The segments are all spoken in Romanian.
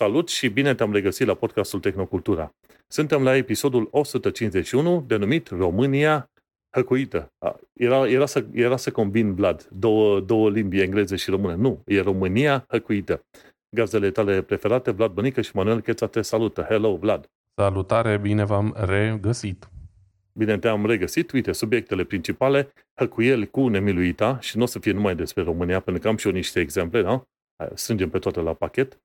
Salut și bine te-am regăsit la podcastul Tehnocultura. Suntem la episodul 151, denumit România hăcuită. Era, era, să, era să combin, Vlad, două, două limbi, engleză și română. Nu, e România hăcuită. Gazdele tale preferate, Vlad Bănică și Manuel Cheța te salută. Hello, Vlad! Salutare, bine v-am regăsit! Bine te-am regăsit. Uite, subiectele principale, hăcuieli cu nemiluita și nu o să fie numai despre România, pentru că am și eu niște exemple, da? Strângem pe toate la pachet.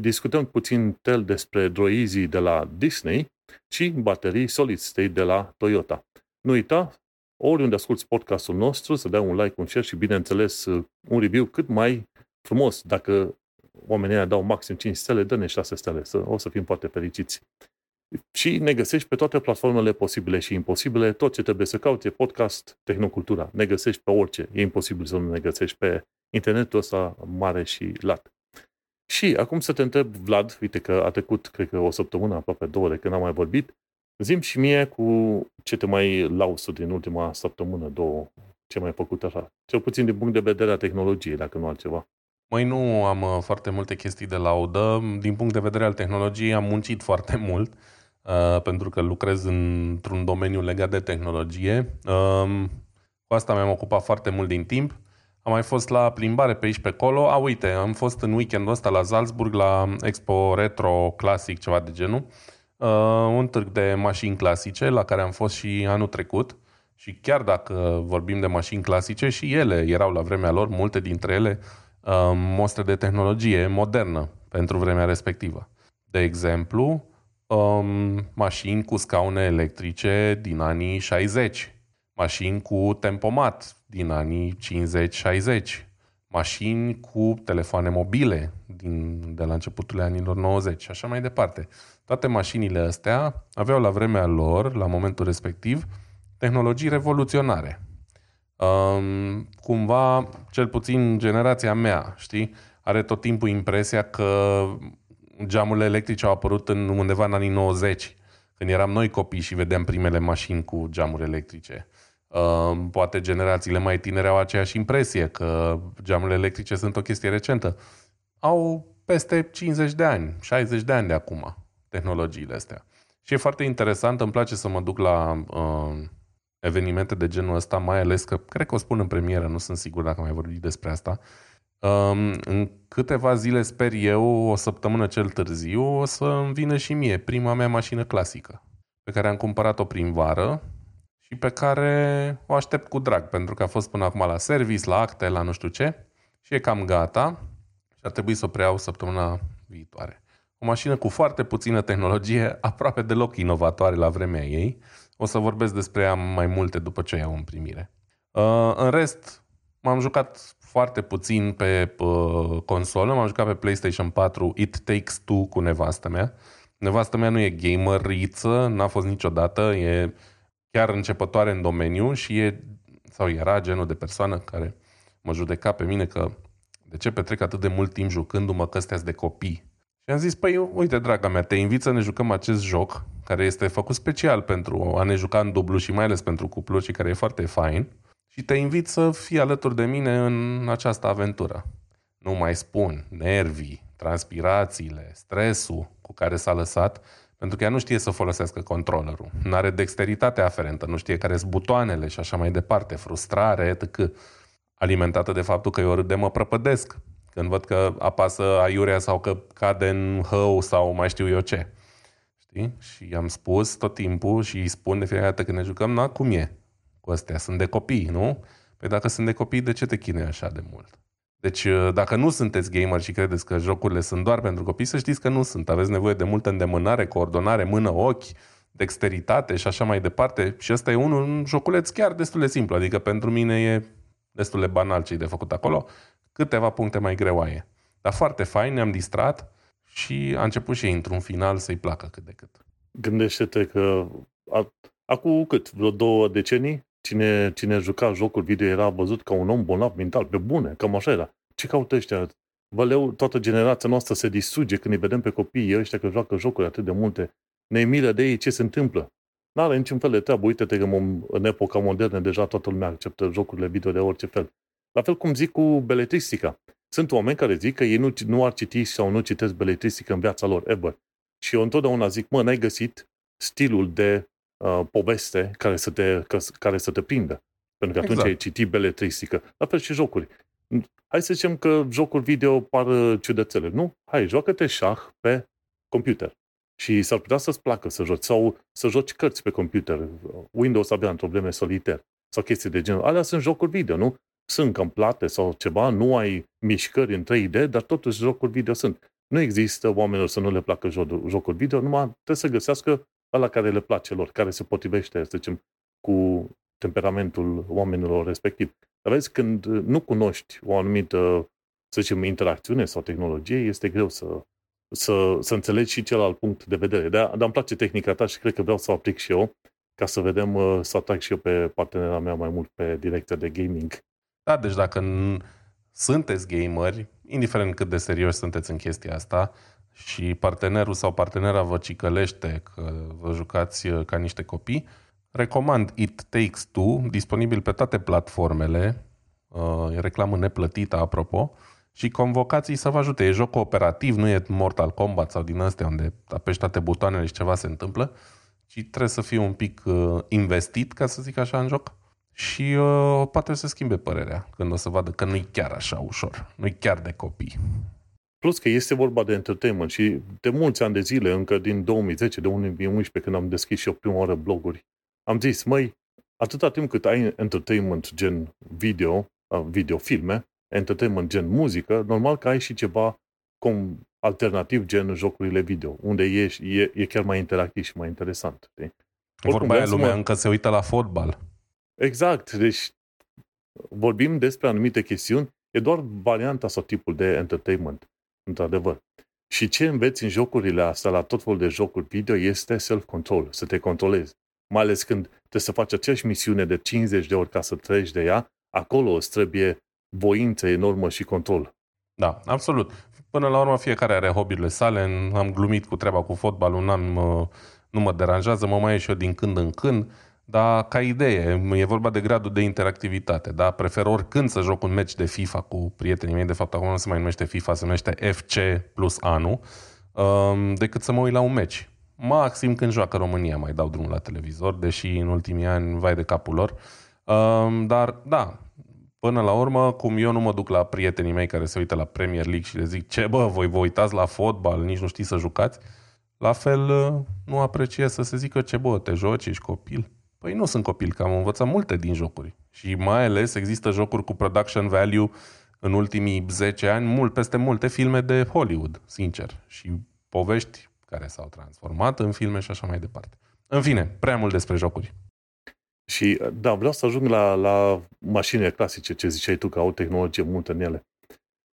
Discutăm puțin tel despre droizii de la Disney și baterii solid state de la Toyota. Nu uita, oriunde asculti podcastul nostru, să dai un like, un share și, bineînțeles, un review cât mai frumos. Dacă oamenii aia dau maxim 5 stele, dă-ne 6 stele, să, o să fim foarte fericiți. Și ne găsești pe toate platformele posibile și imposibile. Tot ce trebuie să cauți e podcast Tehnocultura. Ne găsești pe orice. E imposibil să nu ne găsești pe internetul ăsta mare și lat. Și acum să te întreb, Vlad, uite că a trecut, cred că o săptămână, aproape două de când am mai vorbit, Zim și mie cu ce te mai lausu din ultima săptămână, două, ce mai ai făcut așa. Cel puțin din punct de vedere a tehnologiei, dacă nu altceva. Măi, nu am uh, foarte multe chestii de laudă. Din punct de vedere al tehnologiei am muncit foarte mult, uh, pentru că lucrez într-un domeniu legat de tehnologie. Uh, cu asta mi-am ocupat foarte mult din timp. Am mai fost la plimbare pe aici pe acolo. A, uite, am fost în weekendul ăsta la Salzburg, la Expo Retro Classic, ceva de genul. Uh, uh, un târg de mașini clasice la care am fost și anul trecut și chiar dacă vorbim de mașini clasice și ele erau la vremea lor, multe dintre ele, uh, mostre de tehnologie modernă pentru vremea respectivă. De exemplu, um, mașini cu scaune electrice din anii 60, mașini cu tempomat din anii 50-60, mașini cu telefoane mobile din, de la începutul anilor 90 și așa mai departe. Toate mașinile astea aveau la vremea lor, la momentul respectiv, tehnologii revoluționare. Um, cumva, cel puțin generația mea, știi, are tot timpul impresia că geamurile electrice au apărut în undeva în anii 90, când eram noi copii și vedeam primele mașini cu geamuri electrice. Uh, poate generațiile mai tinere au aceeași impresie că geamurile electrice sunt o chestie recentă. Au peste 50 de ani, 60 de ani de acum tehnologiile astea. Și e foarte interesant, îmi place să mă duc la uh, evenimente de genul ăsta, mai ales că, cred că o spun în premieră, nu sunt sigur dacă mai vorbit despre asta. Um, în câteva zile, sper eu, o săptămână cel târziu, o să îmi vină și mie prima mea mașină clasică, pe care am cumpărat-o prin vară și pe care o aștept cu drag, pentru că a fost până acum la service, la acte, la nu știu ce, și e cam gata și ar trebui să o preiau săptămâna viitoare. O mașină cu foarte puțină tehnologie, aproape deloc inovatoare la vremea ei. O să vorbesc despre ea mai multe după ce o iau în primire. Uh, în rest, m-am jucat foarte puțin pe uh, consolă, m-am jucat pe PlayStation 4 It Takes Two cu nevastă mea. Nevastă mea nu e gameriță, n-a fost niciodată, e chiar începătoare în domeniu și e, sau era genul de persoană care mă judeca pe mine că de ce petrec atât de mult timp jucându-mă că de copii și am zis, păi uite, draga mea, te invit să ne jucăm acest joc, care este făcut special pentru a ne juca în dublu și mai ales pentru cupluri și care e foarte fain. Și te invit să fii alături de mine în această aventură. Nu mai spun, nervii, transpirațiile, stresul cu care s-a lăsat, pentru că ea nu știe să folosească controllerul. Nu are dexteritate aferentă, nu știe care sunt butoanele și așa mai departe, frustrare, etc. Alimentată de faptul că eu râd de mă prăpădesc când văd că apasă aiurea sau că cade în hău sau mai știu eu ce. Știi? Și i-am spus tot timpul și îi spun de fiecare dată când ne jucăm, na, cum e cu astea? Sunt de copii, nu? Păi dacă sunt de copii, de ce te chinui așa de mult? Deci uh, dacă nu sunteți gamer și credeți că jocurile sunt doar pentru copii, să știți că nu sunt. Aveți nevoie de multă îndemânare, coordonare, mână, ochi, dexteritate și așa mai departe. Și ăsta e unul, un joculeț chiar destul de simplu. Adică pentru mine e destul de banal ce de făcut acolo câteva puncte mai greoaie. Dar foarte fain, ne-am distrat și a început și ei într-un final să-i placă cât de cât. Gândește-te că acum cât? Vreo două decenii? Cine, cine juca jocul video era văzut ca un om bolnav mental, pe bune, cam așa era. Ce caută ăștia? Văleu, toată generația noastră se distruge când îi vedem pe copiii ăștia că joacă jocuri atât de multe. Ne e milă de ei ce se întâmplă. N-are niciun fel de treabă. Uite-te că în epoca modernă deja toată lumea acceptă jocurile video de orice fel. La fel cum zic cu beletristica. Sunt oameni care zic că ei nu, nu ar citi sau nu citesc beletristică în viața lor, ever. Și eu întotdeauna zic, mă, n-ai găsit stilul de uh, poveste care să, te, care să te prindă. Pentru că atunci exact. ai citit beletristică. La fel și jocuri. Hai să zicem că jocuri video par uh, ciudățele. Nu? Hai, joacă-te șah pe computer. Și s-ar putea să-ți placă să joci. Sau să joci cărți pe computer. Windows avea în probleme solitaire. Sau chestii de genul. Alea sunt jocuri video, nu? Sunt cam plate sau ceva, nu ai mișcări în 3D, dar totuși jocuri video sunt. Nu există oamenilor să nu le placă jocuri video, numai trebuie să găsească ăla care le place lor, care se potrivește, să zicem, cu temperamentul oamenilor respectiv. Dar vezi, când nu cunoști o anumită, să zicem, interacțiune sau tehnologie, este greu să, să, să înțelegi și celălalt punct de vedere. Dar, dar îmi place tehnica ta și cred că vreau să o aplic și eu, ca să vedem, uh, să atrag și eu pe partenera mea mai mult pe direcția de gaming. Da, deci dacă sunteți gameri, indiferent cât de serios sunteți în chestia asta, și partenerul sau partenera vă cicălește că vă jucați uh, ca niște copii, recomand It Takes Two, disponibil pe toate platformele, uh, e reclamă neplătită, apropo, și convocații să vă ajute. E joc cooperativ, nu e Mortal Kombat sau din astea unde apeși toate butoanele și ceva se întâmplă, ci trebuie să fii un pic uh, investit, ca să zic așa, în joc și uh, poate să schimbe părerea când o să vadă că nu-i chiar așa ușor, nu-i chiar de copii. Plus că este vorba de entertainment și de mulți ani de zile, încă din 2010, de 2011, când am deschis și eu prima oară bloguri, am zis, măi, atâta timp cât ai entertainment gen video, uh, videofilme, entertainment gen muzică, normal că ai și ceva cum alternativ gen jocurile video, unde e, e, e chiar mai interactiv și mai interesant. Vorba aia, lumea mă... încă se uită la fotbal. Exact, deci vorbim despre anumite chestiuni, e doar varianta sau tipul de entertainment, într-adevăr. Și ce înveți în jocurile astea, la tot felul de jocuri video, este self-control, să te controlezi. Mai ales când trebuie să faci aceeași misiune de 50 de ori ca să treci de ea, acolo îți trebuie voință enormă și control. Da, absolut. Până la urmă fiecare are hobby-urile sale. Am glumit cu treaba cu fotbalul, un an mă, nu mă deranjează, mă mai ieși eu din când în când. Dar ca idee, e vorba de gradul de interactivitate. Da? Prefer oricând să joc un meci de FIFA cu prietenii mei, de fapt acum nu se mai numește FIFA, se numește FC plus anul, um, decât să mă uit la un meci. Maxim când joacă România mai dau drumul la televizor, deși în ultimii ani vai de capul lor. Um, dar da, până la urmă, cum eu nu mă duc la prietenii mei care se uită la Premier League și le zic ce bă, voi vă uitați la fotbal, nici nu știți să jucați, la fel uh, nu apreciez să se zică ce bă, te joci, ești copil. Păi nu sunt copil, că am învățat multe din jocuri. Și mai ales există jocuri cu production value în ultimii 10 ani, mult peste multe filme de Hollywood, sincer. Și povești care s-au transformat în filme și așa mai departe. În fine, prea mult despre jocuri. Și da, vreau să ajung la, la mașinile clasice, ce ziceai tu, că au tehnologie multă în ele.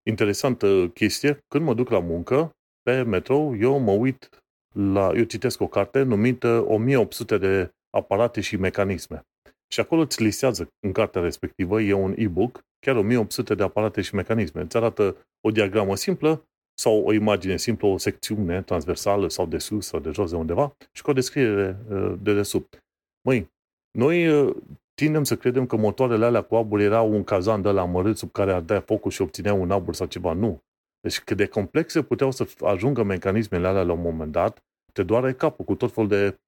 Interesantă chestie, când mă duc la muncă, pe metrou, eu mă uit la, eu citesc o carte numită 1800 de aparate și mecanisme. Și acolo îți listează în cartea respectivă, e un e-book, chiar 1800 de aparate și mecanisme. Îți arată o diagramă simplă sau o imagine simplă, o secțiune transversală sau de sus sau de jos de undeva și cu o descriere uh, de desubt. Măi, noi uh, tindem să credem că motoarele alea cu abur erau un cazan de la mărât sub care ardea focul și obținea un abur sau ceva. Nu. Deci cât de complexe puteau să ajungă mecanismele alea la un moment dat, te doare capul cu tot felul de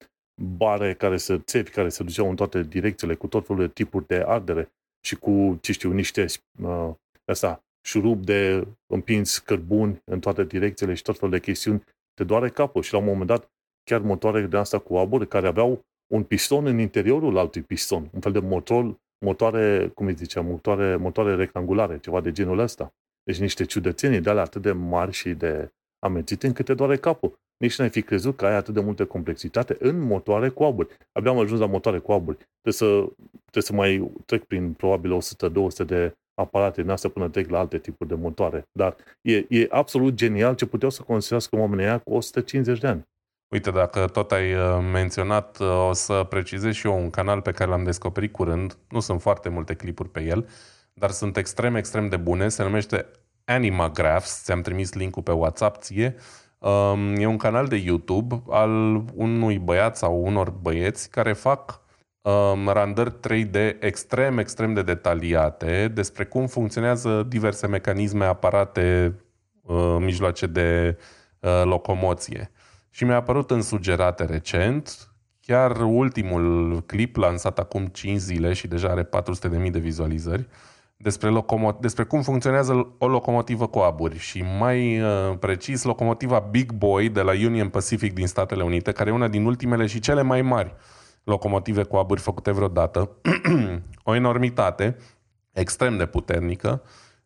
bare care se țepi, care se duceau în toate direcțiile, cu tot felul de tipuri de ardere și cu, ce știu, niște uh, asta, șurub de împins cărbuni în toate direcțiile și tot felul de chestiuni, te doare capul și la un moment dat chiar motoare de asta cu abur care aveau un piston în interiorul altui piston, un fel de motor, motoare, cum îi ziceam, motoare, motoare rectangulare, ceva de genul ăsta. Deci niște ciudățenii de alea atât de mari și de amețite încât te doare capul. Nici n-ai fi crezut că ai atât de multă complexitate în motoare cu aburi. Abia am ajuns la motoare cu aburi. Trebuie să, trebuie să mai trec prin probabil 100-200 de aparate din astea până trec la alte tipuri de motoare. Dar e, e absolut genial ce puteau să construiască oamenii aia cu 150 de ani. Uite, dacă tot ai uh, menționat, uh, o să precizez și eu un canal pe care l-am descoperit curând. Nu sunt foarte multe clipuri pe el, dar sunt extrem, extrem de bune. Se numește Animagraphs. Ți-am trimis linkul pe WhatsApp ție. Um, e un canal de YouTube al unui băiat sau unor băieți care fac um, randări 3D extrem, extrem de detaliate despre cum funcționează diverse mecanisme, aparate, uh, mijloace de uh, locomoție. Și mi-a apărut în sugerate recent, chiar ultimul clip lansat acum 5 zile și deja are 400.000 de vizualizări, despre, locomo- despre cum funcționează o locomotivă cu aburi și mai uh, precis locomotiva Big Boy de la Union Pacific din Statele Unite, care e una din ultimele și cele mai mari locomotive cu aburi făcute vreodată. o enormitate extrem de puternică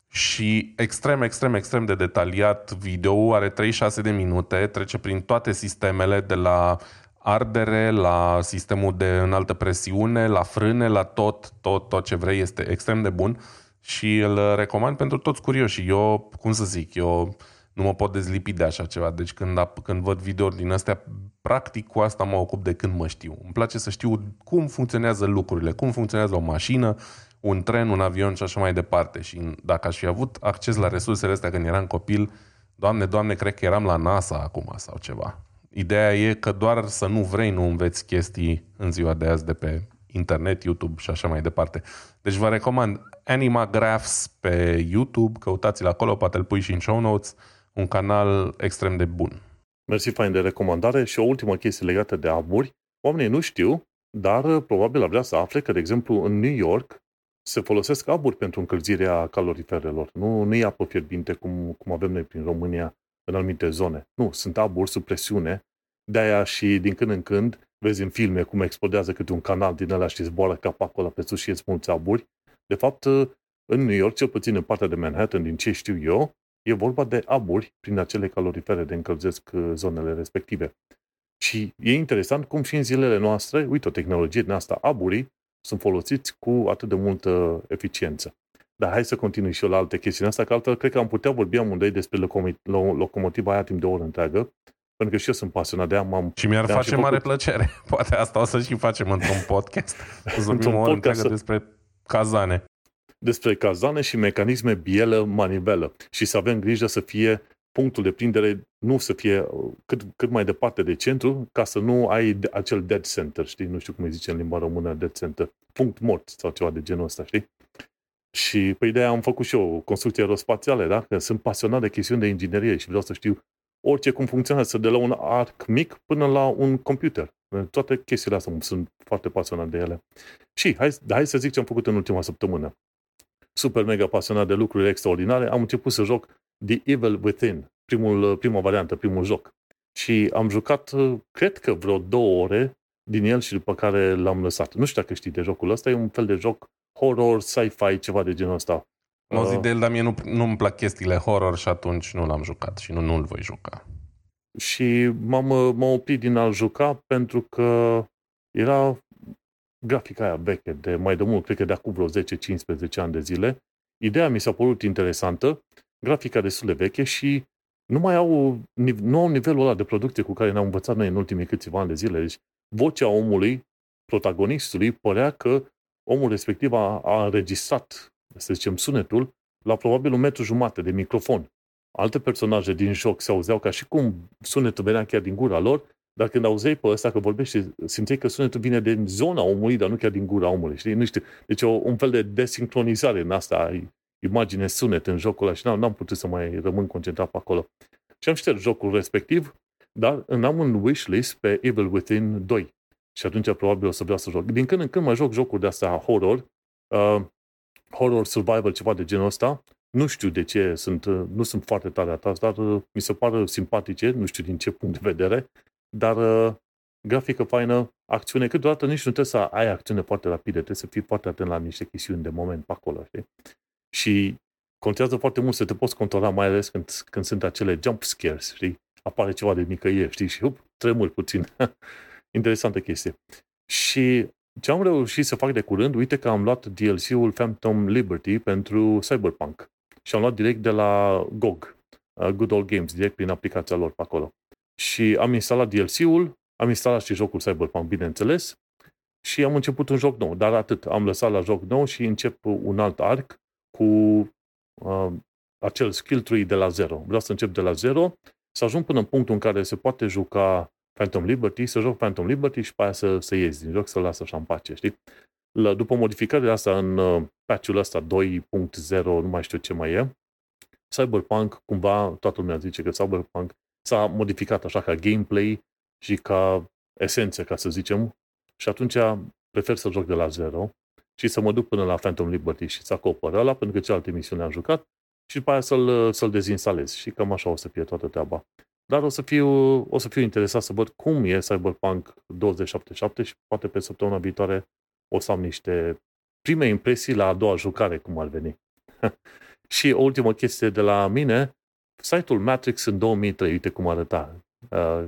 și extrem, extrem, extrem de detaliat video, are 36 de minute, trece prin toate sistemele de la ardere, la sistemul de înaltă presiune, la frâne, la tot, tot, tot ce vrei, este extrem de bun și îl recomand pentru toți curioși. Eu, cum să zic, eu nu mă pot dezlipi de așa ceva. Deci când, când văd videouri din astea, practic cu asta mă ocup de când mă știu. Îmi place să știu cum funcționează lucrurile, cum funcționează o mașină, un tren, un avion și așa mai departe. Și dacă aș fi avut acces la resursele astea când eram copil, Doamne, Doamne, cred că eram la NASA acum sau ceva. Ideea e că doar să nu vrei, nu înveți chestii în ziua de azi de pe internet, YouTube și așa mai departe. Deci vă recomand Anima Graphs pe YouTube, căutați-l acolo, poate îl pui și în show notes, un canal extrem de bun. Mersi fain de recomandare și o ultimă chestie legată de aburi. Oamenii nu știu, dar uh, probabil ar vrea să afle că, de exemplu, în New York se folosesc aburi pentru încălzirea caloriferelor. Nu, nu e apă fierbinte cum, cum avem noi prin România în anumite zone. Nu, sunt aburi sub presiune. De-aia și din când în când vezi în filme cum explodează câte un canal din ăla și zboară capacul ăla pe sus și îți mulți aburi. De fapt, în New York, cel puțin în partea de Manhattan, din ce știu eu, e vorba de aburi prin acele calorifere de încălzesc uh, zonele respective. Și e interesant cum și în zilele noastre, uite, o tehnologie din asta, aburii, sunt folosiți cu atât de multă eficiență. Dar hai să continui și eu la alte chestiuni asta, că altfel cred că am putea vorbi amândoi despre locomotiva aia timp de o oră întreagă, pentru că și eu sunt pasionat de ea. M-am, și mi-ar face și mare plăcere. Poate asta o să și facem într-un podcast. Să vorbim o oră întreagă despre cazane. Despre cazane și mecanisme bielă-manivelă. Și să avem grijă să fie punctul de prindere nu să fie uh, cât, cât mai departe de centru, ca să nu ai acel dead center, știi? Nu știu cum îi zice în limba română dead center. Punct mort sau ceva de genul ăsta, știi? Și pe ideea am făcut și eu construcții aerospațiale, da? Că sunt pasionat de chestiuni de inginerie și vreau să știu orice cum funcționează, de la un arc mic până la un computer. Toate chestiile astea sunt foarte pasionat de ele. Și hai, hai să zic ce am făcut în ultima săptămână. Super mega pasionat de lucruri extraordinare, am început să joc The Evil Within, primul, prima variantă, primul joc. Și am jucat, cred că vreo două ore din el și după care l-am lăsat. Nu știu dacă știi de jocul ăsta, e un fel de joc horror, sci-fi, ceva de genul ăsta. Am auzit de el, dar mie nu, nu-mi plac chestiile horror și atunci nu l-am jucat și nu, nu-l voi juca. Și m-am, m-am oprit din a-l juca pentru că era grafica aia veche, de mai de mult, cred că de acum vreo 10-15 ani de zile. Ideea mi s-a părut interesantă, grafica destul de veche și nu mai au, nu au nivelul ăla de producție cu care ne-am învățat noi în ultimii câțiva ani de zile. Deci vocea omului, protagonistului, părea că omul respectiv a, a înregistrat, să zicem, sunetul la probabil un metru jumate de microfon. Alte personaje din joc se auzeau ca și cum sunetul venea chiar din gura lor, dar când auzeai pe ăsta că vorbește, simțeai că sunetul vine din zona omului, dar nu chiar din gura omului, știi? Nu știu. Deci o, un fel de desincronizare în asta, imagine, sunet în jocul ăla și n-am, n-am putut să mai rămân concentrat pe acolo. Și am șters jocul respectiv, dar am un wishlist pe Evil Within 2. Și atunci probabil o să vreau să joc. Din când în când mai joc jocuri de astea horror, uh, horror survival, ceva de genul ăsta. Nu știu de ce, sunt, uh, nu sunt foarte tare atras, dar uh, mi se pare simpatice, nu știu din ce punct de vedere, dar uh, grafică faină, acțiune, câteodată nici nu trebuie să ai acțiune foarte rapide, trebuie să fii foarte atent la niște chestiuni de moment pe acolo, știi? Și contează foarte mult să te poți controla, mai ales când, când sunt acele jump scares, știi? Apare ceva de nicăieri, știi? Și up, tremur puțin. Interesantă chestie. Și ce am reușit să fac de curând, uite că am luat DLC-ul Phantom Liberty pentru Cyberpunk. Și am luat direct de la GOG, uh, Good Old Games, direct prin aplicația lor pe acolo. Și am instalat DLC-ul, am instalat și jocul Cyberpunk, bineînțeles, și am început un joc nou. Dar atât, am lăsat la joc nou și încep un alt arc cu uh, acel skill tree de la zero. Vreau să încep de la zero, să ajung până în punctul în care se poate juca Phantom Liberty, să joc Phantom Liberty și pe aia să, să ies din joc, să-l las așa în pace, știi? La, după modificările astea în uh, patch-ul ăsta 2.0, nu mai știu ce mai e, Cyberpunk, cumva, toată lumea zice că Cyberpunk s-a modificat așa ca gameplay și ca esență, ca să zicem, și atunci prefer să joc de la zero și să mă duc până la Phantom Liberty și să acopăr ăla, pentru că celelalte misiuni am jucat, și după aia să-l, să-l dezinstalez. Și cam așa o să fie toată treaba. Dar o să fiu, o să fiu interesat să văd cum e Cyberpunk 2077 și poate pe săptămâna viitoare o să am niște prime impresii la a doua jucare, cum ar veni. și o ultimă chestie de la mine, site-ul Matrix în 2003, uite cum arăta. Uh,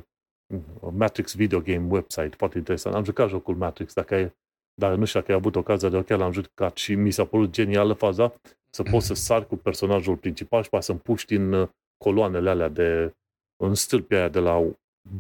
Matrix Video Game Website, foarte interesant. Am jucat jocul Matrix, dacă ai, dar nu știu dacă ai avut ocazia de chiar l-am jucat și mi s-a părut genială faza să poți să sari cu personajul principal și poate să împuști în uh, coloanele alea de în stâlpii aia de la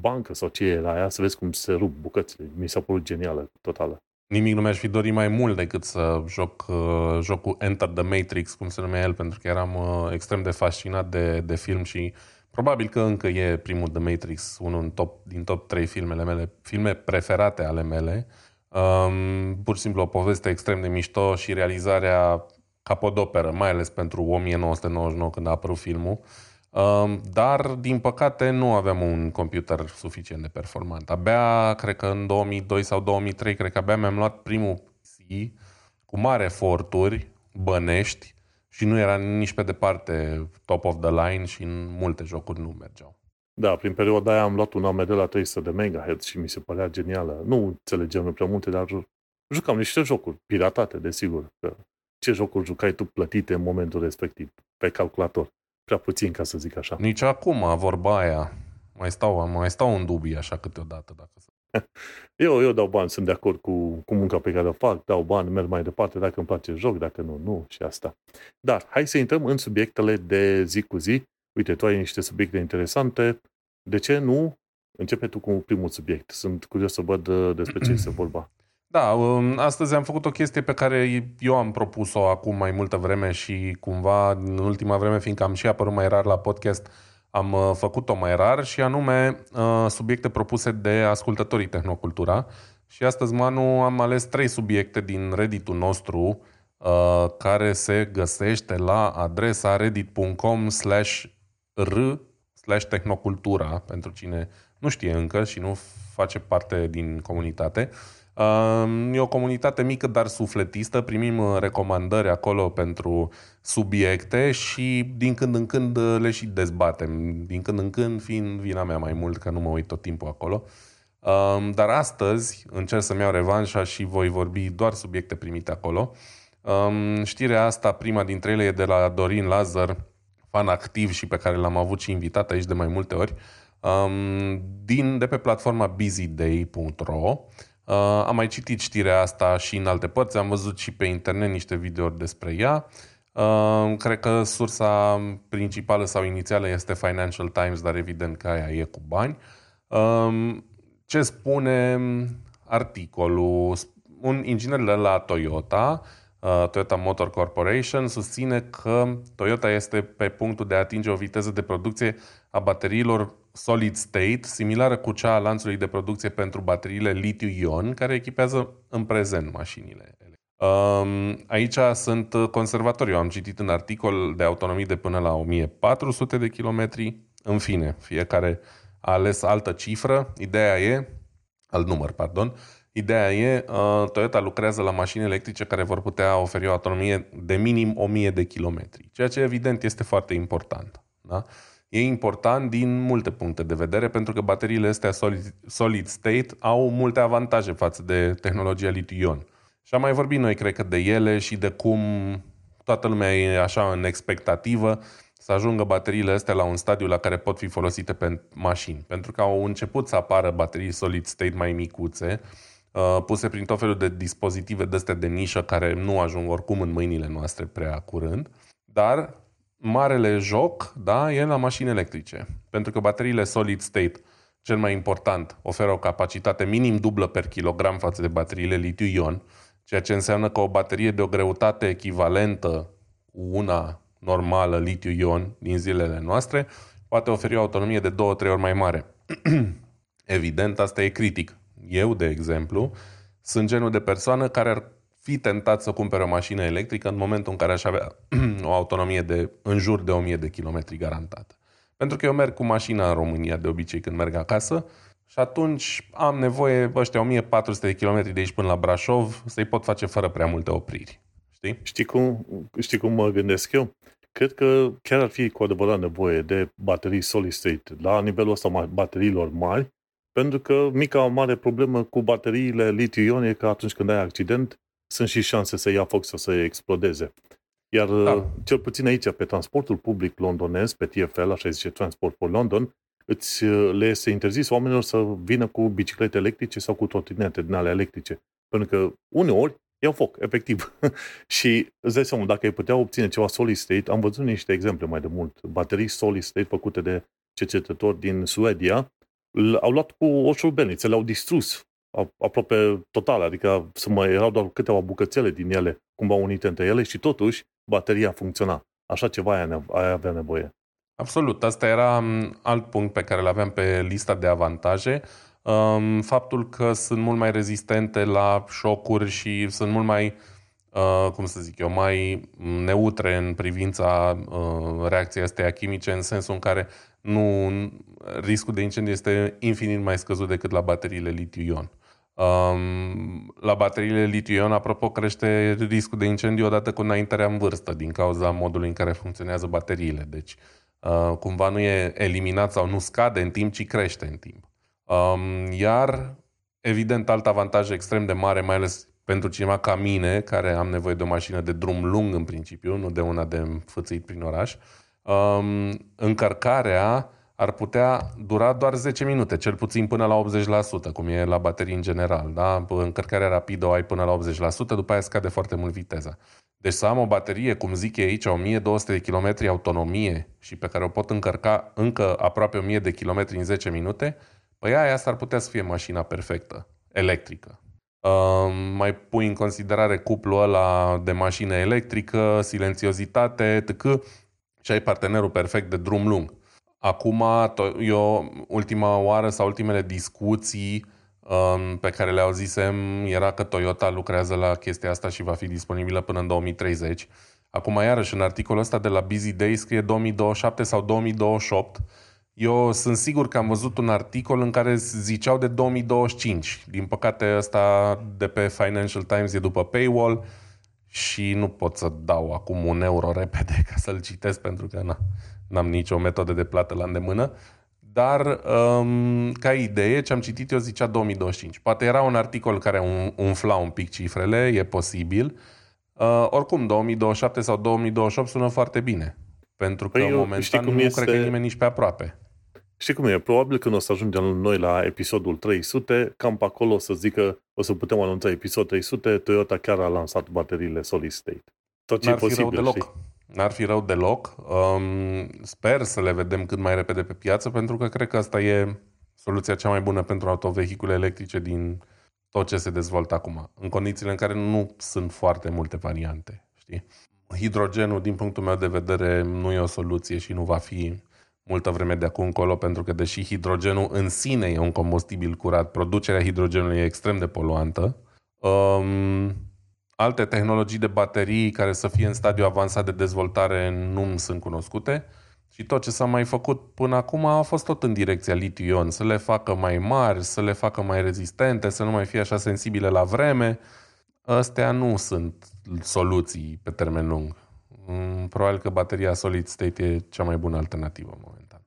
bancă sau ce e la aia, să vezi cum se rup bucățile. Mi s-a părut genială, totală. Nimic nu mi-aș fi dorit mai mult decât să joc uh, jocul Enter the Matrix, cum se numea el, pentru că eram uh, extrem de fascinat de, de film și probabil că încă e primul The Matrix, unul în top, din top 3 filmele mele, filme preferate ale mele. Um, pur și simplu o poveste extrem de mișto și realizarea capodoperă, mai ales pentru 1999 când a apărut filmul. Um, dar, din păcate, nu aveam un computer suficient de performant. Abia, cred că în 2002 sau 2003, cred că abia mi-am luat primul PC cu mari eforturi, bănești, și nu era nici pe departe top of the line și în multe jocuri nu mergeau. Da, prin perioada aia am luat un AMD la 300 de MHz și mi se părea genială. Nu înțelegeam prea multe, dar jucam niște jocuri piratate, desigur. Că ce jocuri jucai tu plătite în momentul respectiv pe calculator? Prea puțin, ca să zic așa. Nici acum, vorba aia. Mai stau, mai stau în dubii așa câteodată. Dacă să... eu, eu dau bani, sunt de acord cu, cu munca pe care o fac, dau bani, merg mai departe, dacă îmi place joc, dacă nu, nu și asta. Dar hai să intrăm în subiectele de zi cu zi. Uite, tu ai niște subiecte interesante. De ce nu? Începe tu cu primul subiect. Sunt curios să văd uh, despre ce este vorba. Da, um, astăzi am făcut o chestie pe care eu am propus-o acum mai multă vreme și cumva în ultima vreme, fiindcă am și apărut mai rar la podcast, am uh, făcut-o mai rar și anume uh, subiecte propuse de ascultătorii Tehnocultura. Și astăzi, Manu, am ales trei subiecte din Reddit-ul nostru uh, care se găsește la adresa reddit.com slash r slash tehnocultura pentru cine nu știe încă și nu face parte din comunitate. E o comunitate mică, dar sufletistă. Primim uh, recomandări acolo pentru subiecte și din când în când uh, le și dezbatem. Din când în când fiind vina mea mai mult, că nu mă uit tot timpul acolo. Dar astăzi încerc să-mi iau revanșa și voi vorbi doar subiecte primite acolo. Știrea asta, prima dintre ele, e de la Dorin Lazar, fan activ și pe care l-am avut și invitat aici de mai multe ori, din, de pe platforma busyday.ro. Uh, am mai citit știrea asta și în alte părți, am văzut și pe internet niște videouri despre ea. Uh, cred că sursa principală sau inițială este Financial Times, dar evident că aia e cu bani. Uh, ce spune articolul? Un inginer de la Toyota, uh, Toyota Motor Corporation, susține că Toyota este pe punctul de a atinge o viteză de producție a bateriilor solid state, similară cu cea a lanțului de producție pentru bateriile litiu-ion, care echipează în prezent mașinile. Um, aici sunt conservatori. Eu am citit în articol de autonomii de până la 1400 de kilometri. În fine, fiecare a ales altă cifră. Ideea e, al număr, pardon, Ideea e, uh, Toyota lucrează la mașini electrice care vor putea oferi o autonomie de minim 1000 de kilometri, ceea ce evident este foarte important. Da? E important din multe puncte de vedere pentru că bateriile astea solid, solid state au multe avantaje față de tehnologia litiu-ion. Și am mai vorbit noi, cred că, de ele și de cum toată lumea e așa în expectativă să ajungă bateriile astea la un stadiu la care pot fi folosite pe mașini. Pentru că au început să apară baterii solid state mai micuțe, uh, puse prin tot felul de dispozitive de astea de nișă care nu ajung oricum în mâinile noastre prea curând, dar marele joc da, e la mașini electrice. Pentru că bateriile solid state, cel mai important, oferă o capacitate minim dublă per kilogram față de bateriile litiu-ion, ceea ce înseamnă că o baterie de o greutate echivalentă cu una normală litiu-ion din zilele noastre poate oferi o autonomie de 2-3 ori mai mare. Evident, asta e critic. Eu, de exemplu, sunt genul de persoană care ar fi tentat să cumpere o mașină electrică în momentul în care aș avea o autonomie de în jur de 1000 de kilometri garantată. Pentru că eu merg cu mașina în România de obicei când merg acasă și atunci am nevoie, ăștia 1400 de kilometri de aici până la Brașov, să-i pot face fără prea multe opriri. Știi? Știi cum, știi cum mă gândesc eu? Cred că chiar ar fi cu adevărat nevoie de baterii solid state la nivelul ăsta bateriilor mari, pentru că mica mare problemă cu bateriile litiu-ion e că atunci când ai accident, sunt și șanse să ia foc sau să explodeze. Iar da. cel puțin aici, pe transportul public londonez, pe TFL, așa zice Transport for London, îți, le este interzis oamenilor să vină cu biciclete electrice sau cu trotinete din ale electrice. Pentru că uneori iau foc, efectiv. și îți dai seama, dacă ai putea obține ceva solid state, am văzut niște exemple mai de mult, baterii solid state făcute de cercetători din Suedia, au luat cu o șurbelniță, le-au distrus aproape total, adică să mai erau doar câteva bucățele din ele cumva unite între ele și totuși bateria funcționa. Așa ceva ai, ai avea nevoie. Absolut. Asta era alt punct pe care îl aveam pe lista de avantaje. Um, faptul că sunt mult mai rezistente la șocuri și sunt mult mai, uh, cum să zic eu, mai neutre în privința uh, reacției astea chimice, în sensul în care nu, riscul de incendiu este infinit mai scăzut decât la bateriile litiu-ion. Um, la bateriile litiu-ion, apropo, crește riscul de incendiu odată cu înaintarea în vârstă, din cauza modului în care funcționează bateriile. Deci, uh, cumva nu e eliminat sau nu scade în timp, ci crește în timp. Um, iar, evident, alt avantaj extrem de mare, mai ales pentru cineva ca mine, care am nevoie de o mașină de drum lung în principiu, nu de una de înfățit prin oraș, um, încărcarea ar putea dura doar 10 minute, cel puțin până la 80%, cum e la baterii în general. Da? Încărcarea rapidă o ai până la 80%, după aia scade foarte mult viteza. Deci să am o baterie, cum zic eu aici, 1200 de km autonomie și pe care o pot încărca încă aproape 1000 de km în 10 minute, păi aia asta ar putea să fie mașina perfectă, electrică. Uh, mai pui în considerare cuplul ăla de mașină electrică, silențiozitate, etc. și ai partenerul perfect de drum lung. Acum, eu, ultima oară sau ultimele discuții um, pe care le auzisem era că Toyota lucrează la chestia asta și va fi disponibilă până în 2030. Acum, iarăși, în articolul ăsta de la Busy Day scrie 2027 sau 2028. Eu sunt sigur că am văzut un articol în care ziceau de 2025. Din păcate, ăsta de pe Financial Times e după paywall și nu pot să dau acum un euro repede ca să-l citesc pentru că na, n-am nicio metodă de plată la îndemână, dar um, ca idee, ce am citit eu zicea 2025. Poate era un articol care umfla un pic cifrele, e posibil. Uh, oricum, 2027 sau 2028 sună foarte bine. Pentru că păi eu, momentan cum nu este... cred că nimeni nici pe aproape. Știi cum e? Probabil când o să ajungem noi la episodul 300, cam pe acolo o să zică, o să putem anunța episod 300, Toyota chiar a lansat bateriile solid state. Tot ce N-ar e posibil, fi rău deloc. Știi? N-ar fi rău deloc. Um, sper să le vedem cât mai repede pe piață, pentru că cred că asta e soluția cea mai bună pentru autovehicule electrice din tot ce se dezvoltă acum, în condițiile în care nu sunt foarte multe variante. Știi? Hidrogenul, din punctul meu de vedere, nu e o soluție și nu va fi multă vreme de acum încolo, pentru că deși hidrogenul în sine e un combustibil curat, producerea hidrogenului e extrem de poluantă. Um, Alte tehnologii de baterii care să fie în stadiu avansat de dezvoltare nu sunt cunoscute și tot ce s-a mai făcut până acum a fost tot în direcția litiu-ion, să le facă mai mari, să le facă mai rezistente, să nu mai fie așa sensibile la vreme. Astea nu sunt soluții pe termen lung. Mm, probabil că bateria solid state e cea mai bună alternativă momentan.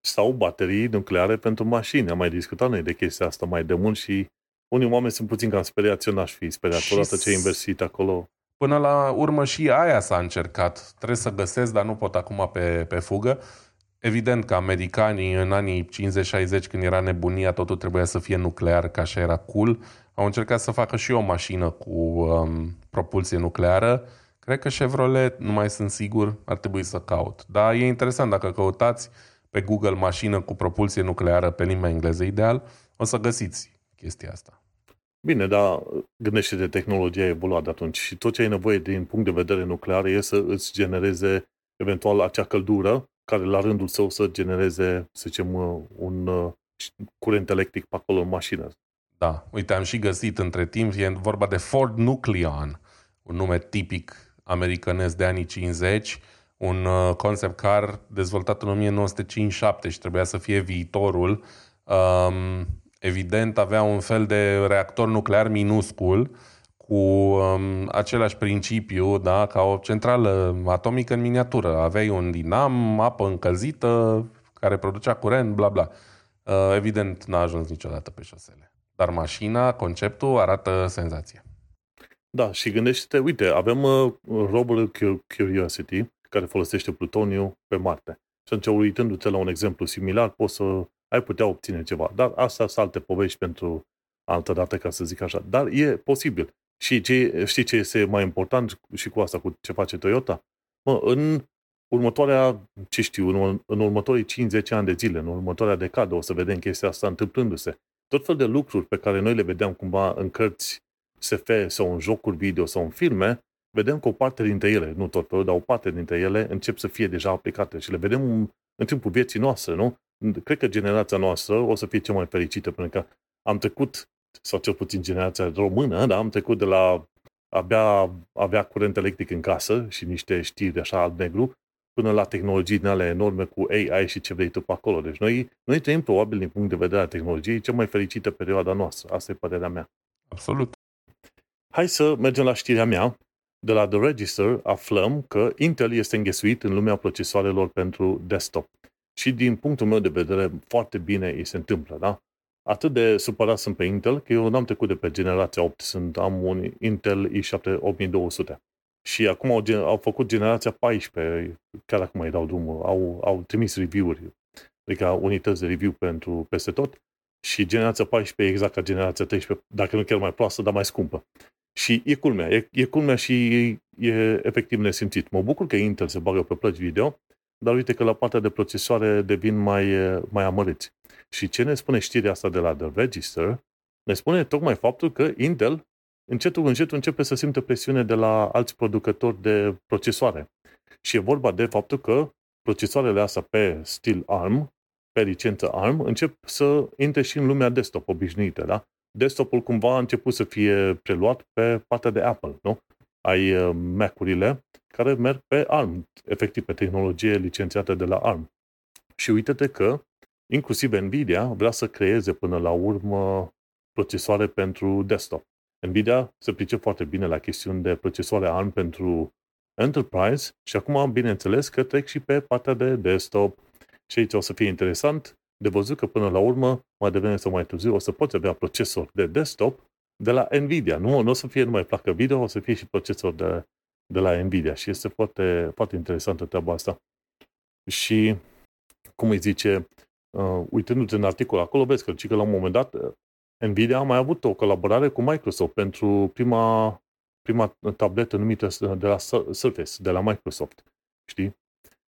Sau baterii nucleare pentru mașini. Am mai discutat noi de chestia asta mai de mult și unii oameni sunt puțin cam speriați, eu n-aș fi speriat și odată ce ai investit acolo. Până la urmă și aia s-a încercat. Trebuie să găsesc, dar nu pot acum pe, pe fugă. Evident că americanii în anii 50-60, când era nebunia, totul trebuia să fie nuclear, că așa era cool, au încercat să facă și o mașină cu um, propulsie nucleară. Cred că Chevrolet, nu mai sunt sigur, ar trebui să caut. Dar e interesant, dacă căutați pe Google mașină cu propulsie nucleară pe limba engleză ideal, o să găsiți chestia asta. Bine, dar gândește de tehnologia evoluat de atunci și tot ce ai nevoie din punct de vedere nuclear e să îți genereze eventual acea căldură care la rândul său să genereze, să zicem, un curent electric pe acolo în mașină. Da, uite, am și găsit între timp, e vorba de Ford Nucleon, un nume tipic americanesc de anii 50, un uh, concept car dezvoltat în 1957 și trebuia să fie viitorul. Um, evident, avea un fel de reactor nuclear minuscul cu um, același principiu, da, ca o centrală atomică în miniatură. Aveai un dinam, apă încălzită, care producea curent, bla bla. Uh, evident, n-a ajuns niciodată pe șosele. Dar mașina, conceptul, arată senzație. Da, și gândește-te, uite, avem uh, roverul Curiosity, care folosește plutoniu pe Marte. Și atunci, uitându-te la un exemplu similar, poți să ai putea obține ceva. Dar asta sunt alte povești pentru altă dată, ca să zic așa. Dar e posibil. Și ce, știi ce este mai important și cu asta, cu ce face Toyota? Mă, în următoarea, ce știu, în, în următorii 5-10 ani de zile, în următoarea decadă, o să vedem chestia asta întâmplându-se. Tot fel de lucruri pe care noi le vedeam cumva în cărți SF sau în jocuri video sau în filme, vedem că o parte dintre ele, nu tot dar o parte dintre ele încep să fie deja aplicate și le vedem în, în timpul vieții noastre, nu? Cred că generația noastră o să fie cea mai fericită, pentru că am trecut, sau cel puțin generația română, da, am trecut de la abia avea curent electric în casă și niște știri așa alb-negru, până la tehnologii din ale enorme cu AI și ce vrei tu pe acolo. Deci noi, noi trăim probabil din punct de vedere al tehnologiei cea mai fericită perioada noastră. Asta e părerea mea. Absolut. Hai să mergem la știrea mea. De la The Register aflăm că Intel este înghesuit în lumea procesoarelor pentru desktop. Și din punctul meu de vedere, foarte bine îi se întâmplă, da? Atât de supărat sunt pe Intel, că eu n-am trecut de pe generația 8, sunt, am un Intel i7 8200. Și acum au, au făcut generația 14, chiar acum îi dau drumul, au, au trimis review-uri, adică unități de review pentru peste tot, și generația 14 exact ca generația 13, dacă nu chiar mai proastă, dar mai scumpă. Și e culmea, e, e culmea și e, e efectiv nesimțit. Mă bucur că Intel se bagă pe plăci video, dar uite că la partea de procesoare devin mai, mai amărâți. Și ce ne spune știrea asta de la The Register? Ne spune tocmai faptul că Intel încetul încetul începe să simtă presiune de la alți producători de procesoare. Și e vorba de faptul că procesoarele astea pe stil ARM, pe licență ARM, încep să intre și în lumea desktop obișnuită, da? Desktopul cumva a început să fie preluat pe partea de Apple, nu? Ai uh, Mac-urile care merg pe ARM, efectiv pe tehnologie licențiată de la ARM. Și uite-te că inclusiv Nvidia vrea să creeze până la urmă procesoare pentru desktop. Nvidia se pricep foarte bine la chestiuni de procesoare ARM pentru Enterprise și acum, bineînțeles, că trec și pe partea de desktop. Și aici o să fie interesant de văzut că până la urmă, mai devreme sau mai târziu, o să poți avea procesor de desktop de la Nvidia. Nu, nu o să fie numai placă video, o să fie și procesor de, de la Nvidia și este foarte, foarte interesantă treaba asta. Și, cum îi zice, uh, uitându-te în articol acolo, vezi că, că la un moment dat Nvidia a mai avut o colaborare cu Microsoft pentru prima, prima tabletă numită de la Surface, de la Microsoft. Știi?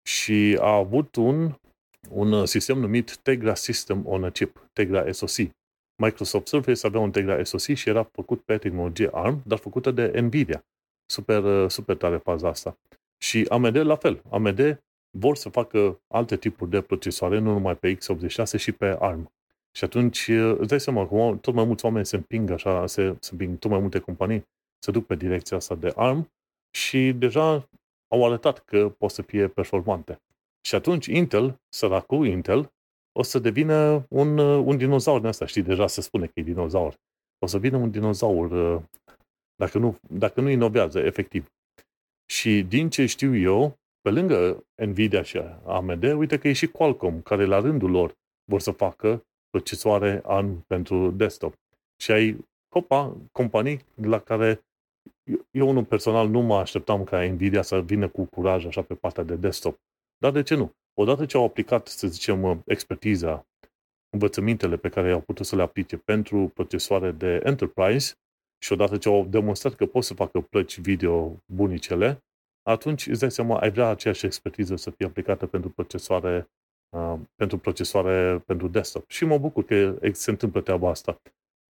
Și a avut un, un sistem numit Tegra System on a Chip, Tegra SoC. Microsoft Surface avea un Tegra SoC și era făcut pe tehnologie ARM, dar făcută de Nvidia. Super, super tare faza asta. Și AMD la fel. AMD vor să facă alte tipuri de procesoare, nu numai pe x86 și pe ARM. Și atunci îți dai seama că tot mai mulți oameni se împing așa, se, se împing tot mai multe companii, se duc pe direcția asta de ARM și deja au arătat că pot să fie performante. Și atunci Intel, săracul Intel, o să devină un, un dinozaur din asta. Știi, deja se spune că e dinozaur. O să vină un dinozaur dacă nu, dacă nu inovează, efectiv. Și din ce știu eu, pe lângă Nvidia și AMD, uite că e și Qualcomm, care la rândul lor vor să facă procesoare ARM pentru desktop. Și ai copa, companii la care eu unul personal nu mă așteptam ca Nvidia să vină cu curaj așa pe partea de desktop. Dar de ce nu? Odată ce au aplicat, să zicem, expertiza, învățămintele pe care au putut să le aplice pentru procesoare de enterprise și odată ce au demonstrat că pot să facă plăci video bunicele, atunci îți dai seama, ai vrea aceeași expertiză să fie aplicată pentru procesoare Uh, pentru procesoare pentru desktop. Și mă bucur că se întâmplă treaba asta.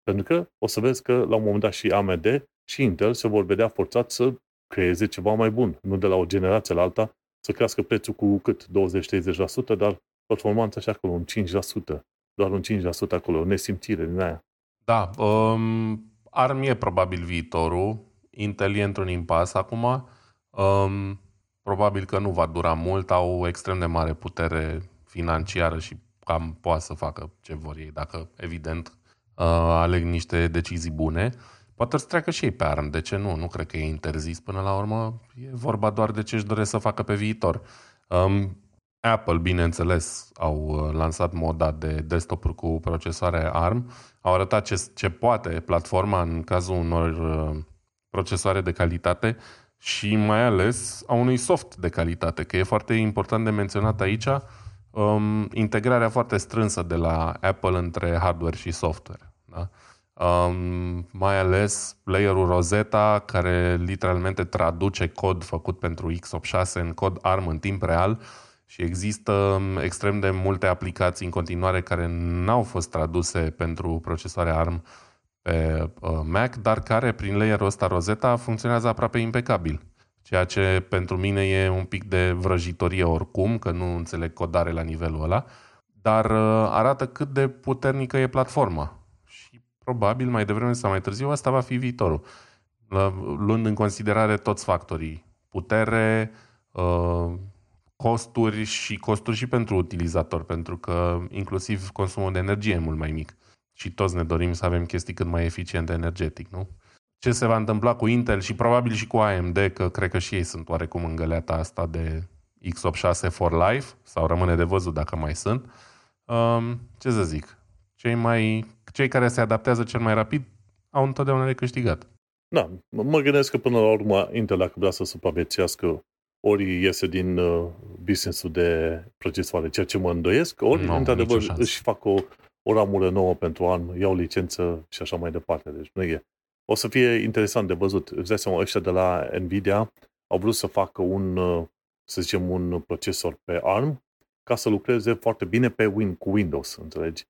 Pentru că o să vezi că la un moment dat și AMD și Intel se vor vedea forțat să creeze ceva mai bun. Nu de la o generație la alta să crească prețul cu cât? 20-30%, dar performanța și acolo un 5%. doar un 5% acolo, o nesimțire din aia. Da, um, ARM e probabil viitorul, Intel e într-un impas acum, um, probabil că nu va dura mult, au extrem de mare putere financiară și cam poate să facă ce vor ei, dacă evident uh, aleg niște decizii bune. Poate să treacă și ei pe ARM, de ce nu? Nu cred că e interzis până la urmă, e vorba doar de ce își doresc să facă pe viitor. Um, Apple, bineînțeles, au uh, lansat moda de desktop-uri cu procesoare ARM, au arătat ce, ce poate platforma în cazul unor uh, procesoare de calitate și mai ales a unui soft de calitate, că e foarte important de menționat aici um, integrarea foarte strânsă de la Apple între hardware și software. Da? Um, mai ales layerul Rosetta, care literalmente traduce cod făcut pentru x86 în cod ARM în timp real, și există um, extrem de multe aplicații în continuare care n-au fost traduse pentru procesoare ARM pe uh, Mac, dar care prin layerul ăsta Rosetta funcționează aproape impecabil. Ceea ce pentru mine e un pic de vrăjitorie oricum, că nu înțeleg codare la nivelul ăla, dar uh, arată cât de puternică e platforma. Și probabil mai devreme sau mai târziu asta va fi viitorul. Luând în considerare toți factorii. Putere, uh, costuri și costuri și pentru utilizator, pentru că inclusiv consumul de energie e mult mai mic. Și toți ne dorim să avem chestii cât mai eficiente energetic, nu? Ce se va întâmpla cu Intel și probabil și cu AMD, că cred că și ei sunt oarecum în găleata asta de x86 for life, sau rămâne de văzut dacă mai sunt. Um, ce să zic? Cei, mai, cei care se adaptează cel mai rapid au întotdeauna de câștigat. Da, mă gândesc că până la urmă Intel, dacă vrea să supraviețuiască ori iese din uh, business-ul de procesoare, ceea ce mă îndoiesc, ori, no, într-adevăr, își fac o, o ramură nouă pentru an, iau licență și așa mai departe. Deci nu e. O să fie interesant de văzut. Îți dai seama, ăștia de la Nvidia au vrut să facă un, uh, să zicem, un procesor pe ARM ca să lucreze foarte bine pe Win, cu Windows, înțelegi?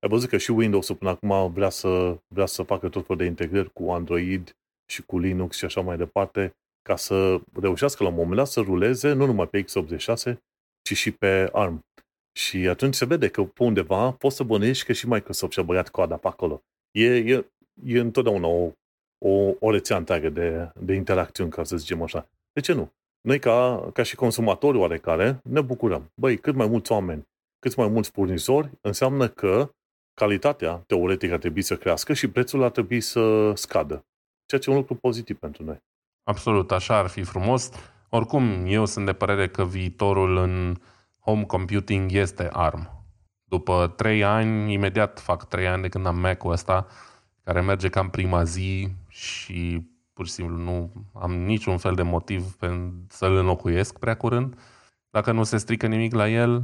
Ai văzut că și Windows-ul până acum vrea să, vrea să facă tot felul de integrări cu Android și cu Linux și așa mai departe ca să reușească la un moment dat să ruleze nu numai pe x86, ci și pe ARM. Și atunci se vede că pe undeva poți să bănești că și Microsoft și-a băiat coada pe acolo. E, e, e întotdeauna o, o, o rețea întreagă de, de interacțiuni, ca să zicem așa. De ce nu? Noi, ca, ca și consumatori oarecare, ne bucurăm. Băi, cât mai mulți oameni, cât mai mulți furnizori, înseamnă că calitatea, teoretic, ar trebui să crească și prețul ar trebui să scadă. Ceea ce e un lucru pozitiv pentru noi. Absolut, așa ar fi frumos. Oricum, eu sunt de părere că viitorul în home computing este ARM. După trei ani, imediat fac trei ani de când am Mac-ul ăsta, care merge cam prima zi și pur și simplu nu am niciun fel de motiv pentru să-l înlocuiesc prea curând. Dacă nu se strică nimic la el,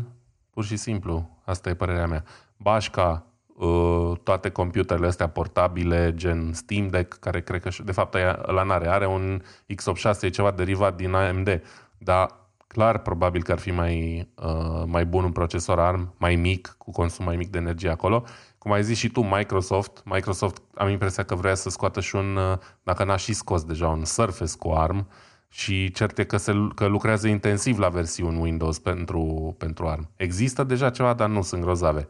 pur și simplu, asta e părerea mea. Bașca Uh, toate computerele astea portabile, gen Steam Deck, care cred că, de fapt, ăla n-are, are un x86, e ceva derivat din AMD, dar clar, probabil că ar fi mai, uh, mai bun un procesor ARM, mai mic, cu consum mai mic de energie acolo. Cum ai zis și tu, Microsoft, Microsoft am impresia că vrea să scoată și un, uh, dacă n-a și scos deja, un Surface cu ARM și cert e că, se, că lucrează intensiv la versiuni Windows pentru, pentru ARM. Există deja ceva, dar nu sunt grozave.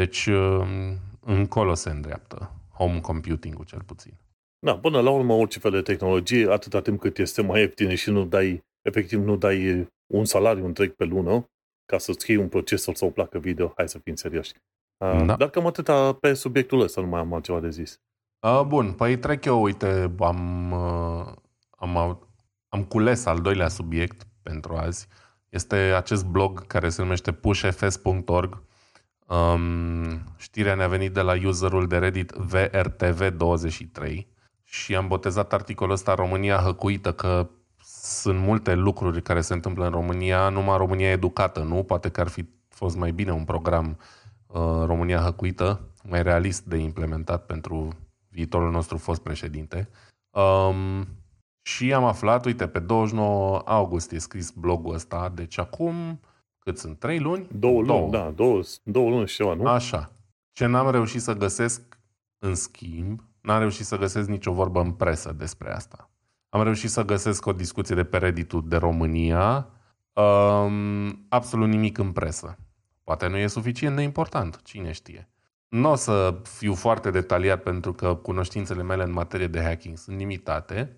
Deci um, încolo se îndreaptă home computing-ul cel puțin. Da, până la urmă orice fel de tehnologie, atâta timp cât este mai ieftin și nu dai, efectiv nu dai un salariu întreg pe lună ca să scrii un procesor sau o placă video, hai să fim serioși. Da. Dar cam atâta pe subiectul ăsta, nu mai am altceva de zis. A, bun, păi trec eu, uite, am, am, am cules al doilea subiect pentru azi. Este acest blog care se numește pushfs.org Um, știrea ne-a venit de la userul de Reddit VRTV23 și am botezat articolul ăsta România hăcuită că sunt multe lucruri care se întâmplă în România, numai România educată, nu? Poate că ar fi fost mai bine un program uh, România hăcuită, mai realist de implementat pentru viitorul nostru fost președinte. Um, și am aflat, uite, pe 29 august e scris blogul ăsta, deci acum cât sunt? Trei luni? Două luni, două. da, două, două luni și ceva, nu? Așa. Ce n-am reușit să găsesc, în schimb, n-am reușit să găsesc nicio vorbă în presă despre asta. Am reușit să găsesc o discuție de pe reddit de România, um, absolut nimic în presă. Poate nu e suficient de important, cine știe. Nu o să fiu foarte detaliat pentru că cunoștințele mele în materie de hacking sunt limitate.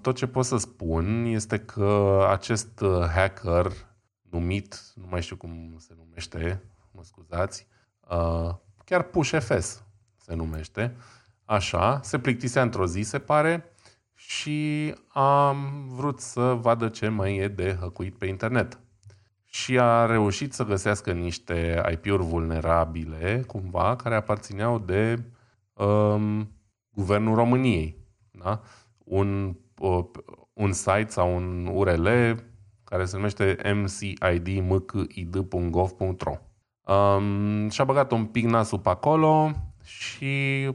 Tot ce pot să spun este că acest uh, hacker numit, nu mai știu cum se numește, mă scuzați, uh, chiar PushFS se numește, așa, se plictisea într-o zi, se pare, și am vrut să vadă ce mai e de hăcuit pe internet. Și a reușit să găsească niște IP-uri vulnerabile, cumva, care aparțineau de um, Guvernul României. Da? Un, uh, un site sau un URL care se numește mcid.gov.ro um, Și-a băgat un pic nasul pe acolo și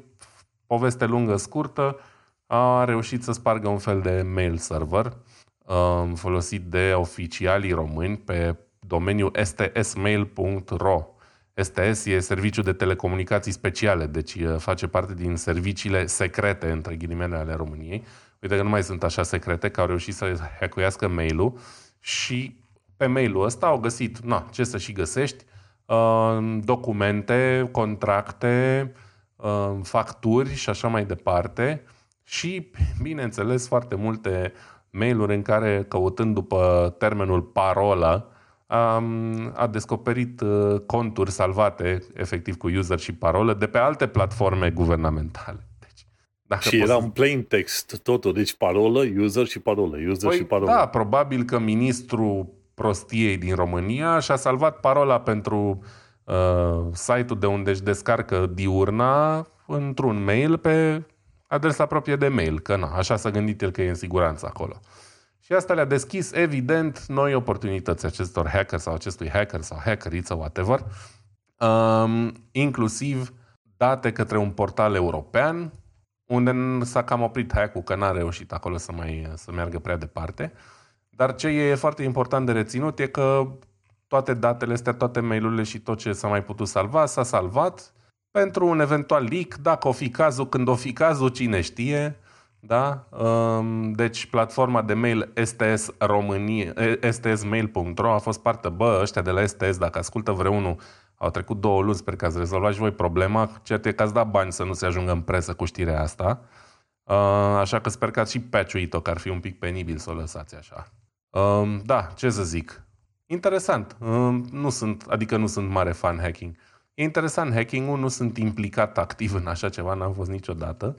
poveste lungă, scurtă, a reușit să spargă un fel de mail server um, folosit de oficialii români pe domeniul stsmail.ro. STS e serviciu de telecomunicații speciale, deci face parte din serviciile secrete, între ghilimele, ale României. Uite că nu mai sunt așa secrete, că au reușit să hackuiască mail-ul și pe mail-ul ăsta au găsit, na, ce să și găsești, uh, documente, contracte, uh, facturi și așa mai departe și, bineînțeles, foarte multe mail-uri în care, căutând după termenul parolă, a, a descoperit uh, conturi salvate, efectiv cu user și parolă, de pe alte platforme guvernamentale. Deci, dacă și era un plain text totul, deci parolă, user și parolă, user păi, și parolă. Da, probabil că ministrul prostiei din România și-a salvat parola pentru uh, site-ul de unde își descarcă diurna într-un mail pe adresa proprie de mail, că na, așa s-a gândit el că e în siguranță acolo. Și asta le-a deschis, evident, noi oportunități acestor hacker sau acestui hacker sau hackeriță, whatever, um, inclusiv date către un portal european, unde s-a cam oprit hack-ul, că n-a reușit acolo să mai să meargă prea departe. Dar ce e foarte important de reținut e că toate datele astea, toate mail-urile și tot ce s-a mai putut salva, s-a salvat pentru un eventual leak, dacă o fi cazul, când o fi cazul, cine știe. Da? Ehm, deci platforma de mail STS România, stsmail.ro a fost parte, bă, ăștia de la STS, dacă ascultă vreunul, au trecut două luni, sper că ați rezolvat și voi problema. Cert e că ați dat bani să nu se ajungă în presă cu știrea asta. Ehm, așa că sper că ați și patchuit-o, că ar fi un pic penibil să o lăsați așa. Ehm, da, ce să zic. Interesant. Nu sunt, adică nu sunt mare fan hacking. E interesant, hacking-ul nu sunt implicat activ în așa ceva, n-am fost niciodată,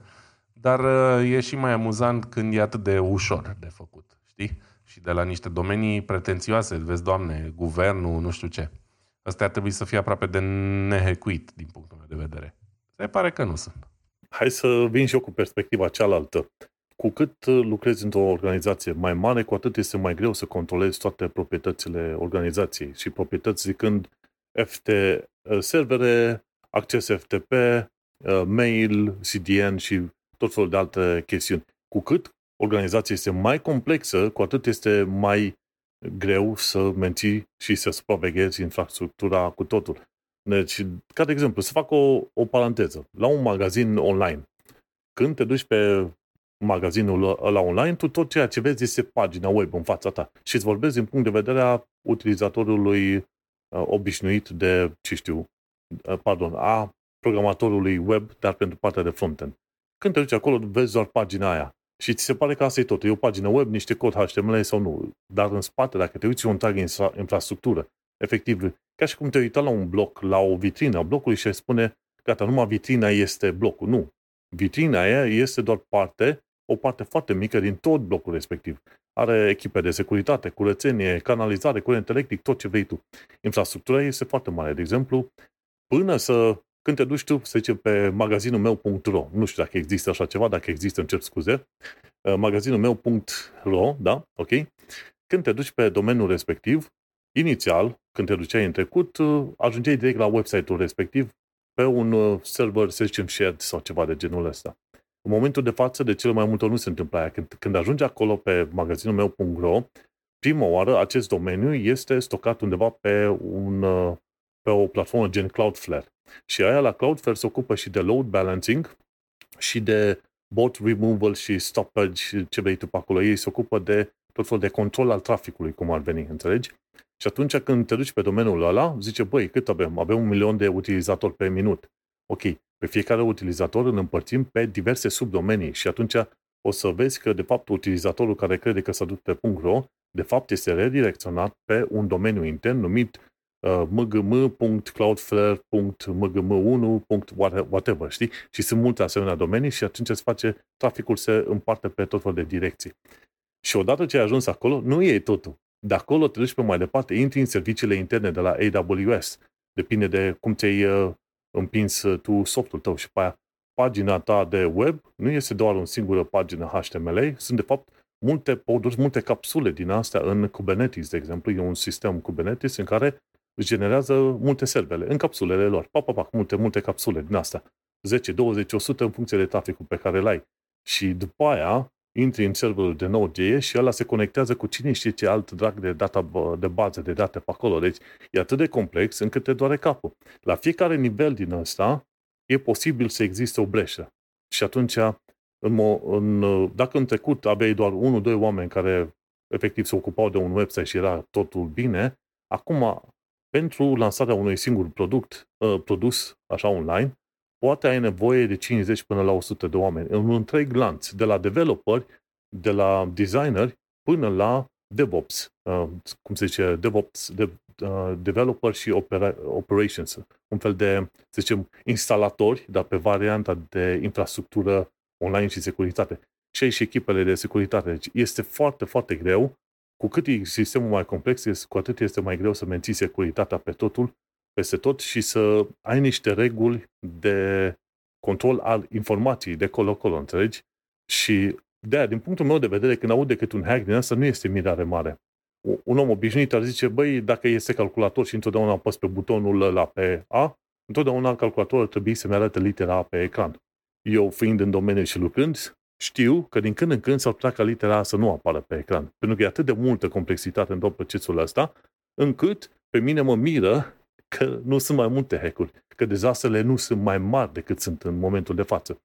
dar uh, e și mai amuzant când e atât de ușor de făcut, știi? Și de la niște domenii pretențioase, vezi, doamne, guvernul, nu știu ce. Astea ar trebui să fie aproape de nehecuit din punctul meu de vedere. Se pare că nu sunt. Hai să vin și eu cu perspectiva cealaltă. Cu cât uh, lucrezi într-o organizație mai mare, cu atât este mai greu să controlezi toate proprietățile organizației. Și proprietăți zicând FT uh, servere, acces FTP, uh, mail, CDN și tot felul de alte chestiuni. Cu cât organizația este mai complexă, cu atât este mai greu să menții și să supraveghezi infrastructura cu totul. Deci, ca de exemplu, să fac o, o paranteză. La un magazin online, când te duci pe magazinul ăla online, tu tot ceea ce vezi este pagina web în fața ta și îți vorbezi din punct de vedere a utilizatorului uh, obișnuit de, ce știu, uh, pardon, a programatorului web, dar pentru partea de frontend. Când te duci acolo, vezi doar pagina aia. Și ți se pare că asta e tot. E o pagină web, niște cod HTML sau nu. Dar în spate, dacă te uiți un tag infra- infrastructură, efectiv, ca și cum te uita la un bloc, la o vitrină a blocului și spune, gata, numai vitrina este blocul. Nu. Vitrina aia este doar parte, o parte foarte mică din tot blocul respectiv. Are echipe de securitate, curățenie, canalizare, curent electric, tot ce vrei tu. Infrastructura este foarte mare. De exemplu, până să când te duci tu, să zicem, pe magazinul meu.ro, nu știu dacă există așa ceva, dacă există, încep scuze, uh, magazinul meu.ro, da, ok? Când te duci pe domeniul respectiv, inițial, când te duceai în trecut, uh, ajungeai direct la website-ul respectiv pe un uh, server, să zicem, shared sau ceva de genul ăsta. În momentul de față, de cele mai multe ori nu se întâmplă aia. Când, când ajungi acolo pe magazinul meu.ro, prima oară acest domeniu este stocat undeva pe, un, pe o platformă gen Cloudflare. Și aia la Cloudflare se ocupă și de load balancing și de bot removal și stoppage, ce vrei tu pe acolo. Ei se ocupă de tot felul de control al traficului, cum ar veni, înțelegi? Și atunci când te duci pe domeniul ăla, zice, băi, cât avem? Avem un milion de utilizatori pe minut. Ok, pe fiecare utilizator îl împărțim pe diverse subdomenii și atunci o să vezi că, de fapt, utilizatorul care crede că s-a dus pe .ro, de fapt, este redirecționat pe un domeniu intern numit uh, mgm.cloudflare.mgm1. știi? Și sunt multe asemenea domenii și atunci se face, traficul se împarte pe tot felul de direcții. Și odată ce ai ajuns acolo, nu e totul. De acolo te duci pe mai departe, intri în serviciile interne de la AWS. Depinde de cum ți-ai uh, împins uh, tu softul tău și pe aia pagina ta de web nu este doar o singură pagină HTML, sunt de fapt multe poduri, multe capsule din astea în Kubernetes, de exemplu. E un sistem Kubernetes în care își generează multe servere în capsulele lor. Pa, pa, pa, multe, multe capsule din astea. 10, 20, 100 în funcție de traficul pe care îl ai. Și după aia intri în serverul de Node.js și ăla se conectează cu cine știe ce alt drag de, data, de bază de date pe acolo. Deci e atât de complex încât te doare capul. La fiecare nivel din ăsta e posibil să existe o breșă. Și atunci, în, în, dacă în trecut aveai doar unul, doi oameni care efectiv se ocupau de un website și era totul bine, acum, pentru lansarea unui singur product, uh, produs așa online, poate ai nevoie de 50 până la 100 de oameni. În un întreg lanț, de la developeri, de la designeri, până la DevOps, uh, cum se zice, DevOps, de, uh, developer și opera, operations, un fel de, să zicem, instalatori, dar pe varianta de infrastructură online și securitate. Și aici și echipele de securitate. Deci este foarte, foarte greu. Cu cât e sistemul mai complex, cu atât este mai greu să menții securitatea pe totul peste tot și să ai niște reguli de control al informației de colo-colo, înțelegi? Și de aia, din punctul meu de vedere, când aud decât un hack din asta, nu este mirare mare. Un om obișnuit ar zice, băi, dacă este calculator și întotdeauna apăs pe butonul la pe A, întotdeauna calculatorul ar trebui să-mi arate litera A pe ecran. Eu, fiind în domeniu și lucrând, știu că din când în când s-ar putea ca litera A să nu apară pe ecran. Pentru că e atât de multă complexitate în tot procesul ăsta, încât pe mine mă miră că nu sunt mai multe hack-uri, că dezastrele nu sunt mai mari decât sunt în momentul de față.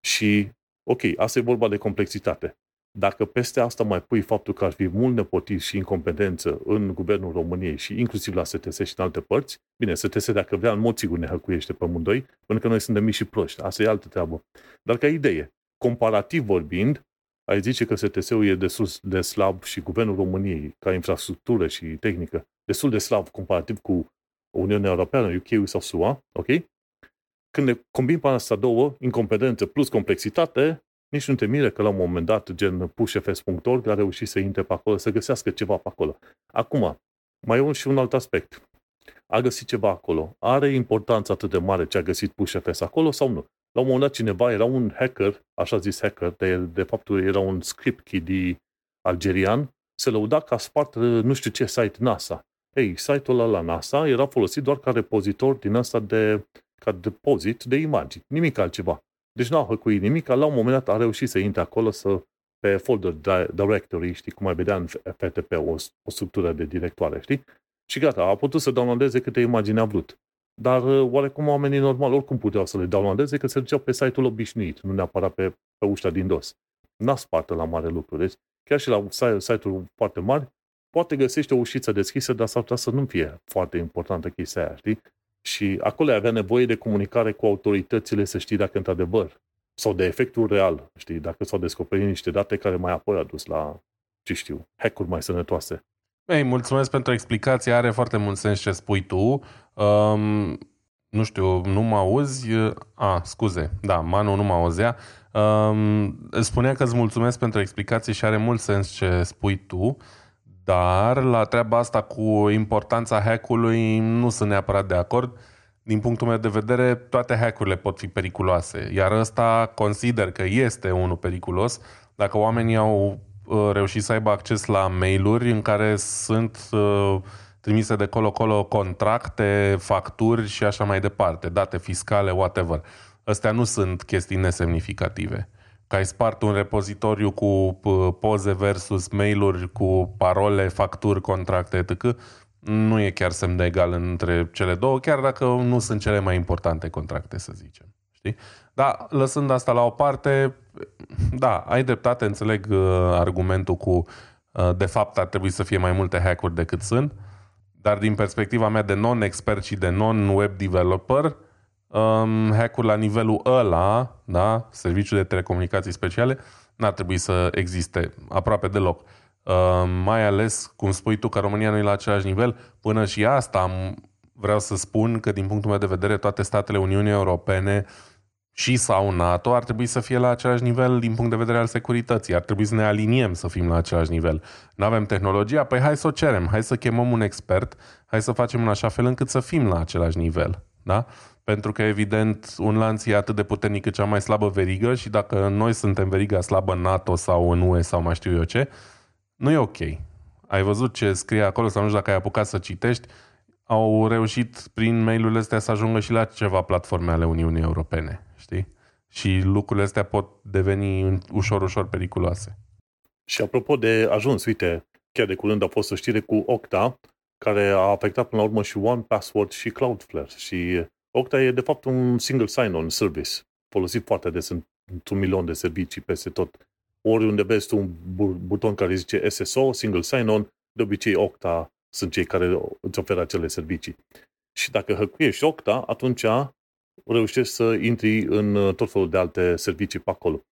Și, ok, asta e vorba de complexitate. Dacă peste asta mai pui faptul că ar fi mult nepotism și incompetență în guvernul României și inclusiv la STS și în alte părți, bine, STS dacă vrea în mod sigur ne hăcuiește pe amândoi, pentru că noi suntem mici și proști, asta e altă treabă. Dar ca idee, comparativ vorbind, ai zice că STS-ul e destul de slab și guvernul României, ca infrastructură și tehnică, destul de slab comparativ cu Uniunea Europeană, UK sau SUA, ok? Când ne combin pe asta două, incompetență plus complexitate, nici nu te mire că la un moment dat, gen pushfs.org, a reușit să intre pe acolo, să găsească ceva pe acolo. Acum, mai e și un alt aspect. A găsit ceva acolo. Are importanță atât de mare ce a găsit pushfs acolo sau nu? La un moment dat cineva era un hacker, așa zis hacker, de, de fapt era un script kid algerian, se lăuda că a spart nu știu ce site NASA. Ei, site-ul ăla la NASA era folosit doar ca repozitor din asta de, ca depozit de imagini, nimic altceva. Deci n-au hăcuit nimic, la un moment dat a reușit să intre acolo să pe folder directory, știi, cum ai vedea în FTP, o, o structură de directoare, știi? Și gata, a putut să downloadeze câte imagini a vrut. Dar uh, oarecum oamenii normal oricum puteau să le downloadeze, că se duceau pe site-ul obișnuit, nu neapărat pe, pe ușa din dos. N-a spartă la mare lucru. Deci, chiar și la site-uri foarte mari, poate găsește o ușiță deschisă, dar s-ar putea să nu fie foarte importantă chestia aia, știi? Și acolo avea nevoie de comunicare cu autoritățile să știi dacă într-adevăr sau de efectul real, știi, dacă s-au descoperit niște date care mai apoi a dus la, ce știu, hack-uri mai sănătoase. Ei, mulțumesc pentru explicație, are foarte mult sens ce spui tu. Um, nu știu, nu mă auzi? A, scuze, da, Manu nu mă auzea. Um, spunea că îți mulțumesc pentru explicație și are mult sens ce spui tu. Dar la treaba asta cu importanța hack-ului nu sunt neapărat de acord. Din punctul meu de vedere, toate hackurile pot fi periculoase, iar ăsta consider că este unul periculos dacă oamenii au uh, reușit să aibă acces la mail-uri în care sunt uh, trimise de colo-colo contracte, facturi și așa mai departe, date fiscale, whatever. Astea nu sunt chestii nesemnificative că ai spart un repozitoriu cu poze versus mail-uri cu parole, facturi, contracte, etc., nu e chiar semn de egal între cele două, chiar dacă nu sunt cele mai importante contracte, să zicem. Știi? Da, lăsând asta la o parte, da, ai dreptate, înțeleg uh, argumentul cu Uh, de fapt, ar trebui să fie mai multe hack-uri decât sunt. Dar din perspectiva mea de non-expert și de non-web developer, um, hack-uri la nivelul ăla, da, serviciul de telecomunicații speciale, n-ar trebui să existe aproape deloc. Uh, mai ales, cum spui tu, că România nu e la același nivel, până și asta am, vreau să spun că din punctul meu de vedere toate statele Uniunii Europene și sau NATO ar trebui să fie la același nivel din punct de vedere al securității. Ar trebui să ne aliniem să fim la același nivel. Nu avem tehnologia? Păi hai să o cerem, hai să chemăm un expert, hai să facem în așa fel încât să fim la același nivel. Da? Pentru că, evident, un lanț e atât de puternic cât cea mai slabă verigă și dacă noi suntem veriga slabă în NATO sau în UE sau mai știu eu ce, nu e ok. Ai văzut ce scrie acolo sau nu știu dacă ai apucat să citești, au reușit prin mail-urile astea să ajungă și la ceva platforme ale Uniunii Europene, știi? Și lucrurile astea pot deveni ușor, ușor periculoase. Și apropo de ajuns, uite, chiar de curând a fost o știre cu Octa, care a afectat până la urmă și One Password și Cloudflare. Și Octa e de fapt un single sign-on service, folosit foarte des într-un milion de servicii peste tot. Oriunde vezi tu un buton care zice SSO, single sign-on, de obicei Octa sunt cei care îți oferă acele servicii. Și dacă hăcuiești Octa, atunci reușești să intri în tot felul de alte servicii pe acolo.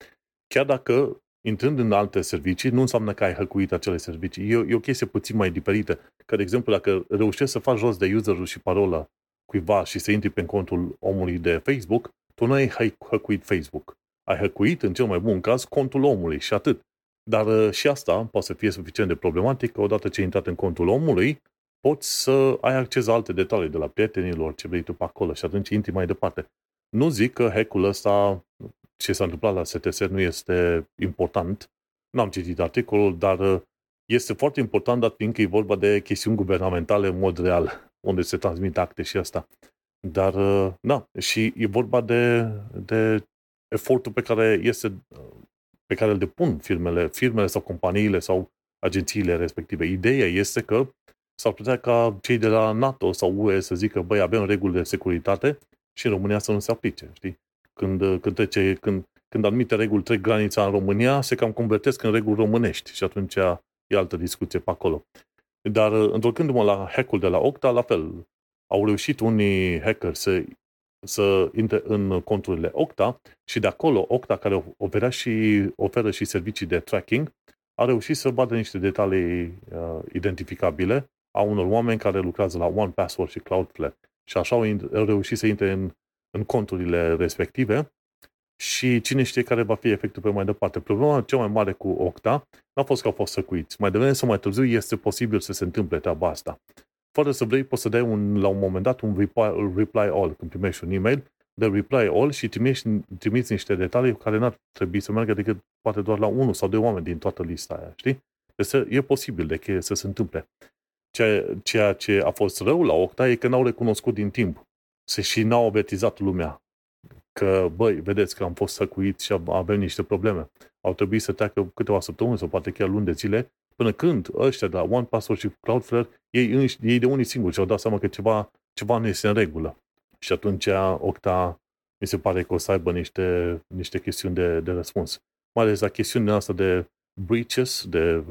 Chiar dacă intrând în alte servicii, nu înseamnă că ai hăcuit acele servicii. E, e o chestie puțin mai diferită. Că, de exemplu, dacă reușești să faci jos de userul și parola cuiva și să intri pe contul omului de Facebook, tu nu ai hăcuit Facebook. Ai hăcuit, în cel mai bun caz, contul omului și atât. Dar uh, și asta poate să fie suficient de problematic că odată ce ai intrat în contul omului, poți să ai acces la alte detalii de la prietenilor, ce vrei tu pe acolo și atunci intri mai departe. Nu zic că hack-ul ăsta, ce s-a întâmplat la STS, nu este important. N-am citit articolul, dar uh, este foarte important, dat fiindcă e vorba de chestiuni guvernamentale în mod real, unde se transmit acte și asta. Dar, uh, da, și e vorba de, de efortul pe care este pe care îl depun firmele, firmele sau companiile sau agențiile respective. Ideea este că s-ar putea ca cei de la NATO sau UE să zică, băi, avem reguli de securitate și în România să nu se aplice, știi? Când, când, trece, când, când anumite reguli trec granița în România, se cam convertesc în reguli românești și atunci e altă discuție pe acolo. Dar întorcându-mă la hack-ul de la Octa, la fel, au reușit unii hacker să să intre în conturile Octa și de acolo Octa, care oferă și, oferă și servicii de tracking, a reușit să vadă niște detalii uh, identificabile a unor oameni care lucrează la One Password și Cloudflare. Și așa au, au reușit să intre în, în conturile respective și cine știe care va fi efectul pe mai departe. Problema cea mai mare cu Octa n-a fost că au fost săcuiți. Mai devreme sau mai târziu este posibil să se întâmple treaba asta fără să vrei, poți să dai un, la un moment dat un reply, reply all, când primești un email, de reply all și trimiți, trimiți niște detalii care n-ar trebui să meargă decât poate doar la unul sau doi oameni din toată lista aia, știi? Deci e posibil de că să se întâmple. Ceea, ceea ce a fost rău la Octa e că n-au recunoscut din timp. Se și n-au avertizat lumea că, băi, vedeți că am fost săcuiți și avem niște probleme. Au trebuit să treacă câteva săptămâni sau poate chiar luni de zile Până când ăștia de la One Password și Cloudflare, ei, ei de unii singuri și-au dat seama că ceva, ceva nu este în regulă. Și atunci Octa mi se pare că o să aibă niște, niște chestiuni de, de răspuns. Mai ales la chestiunea asta de breaches, de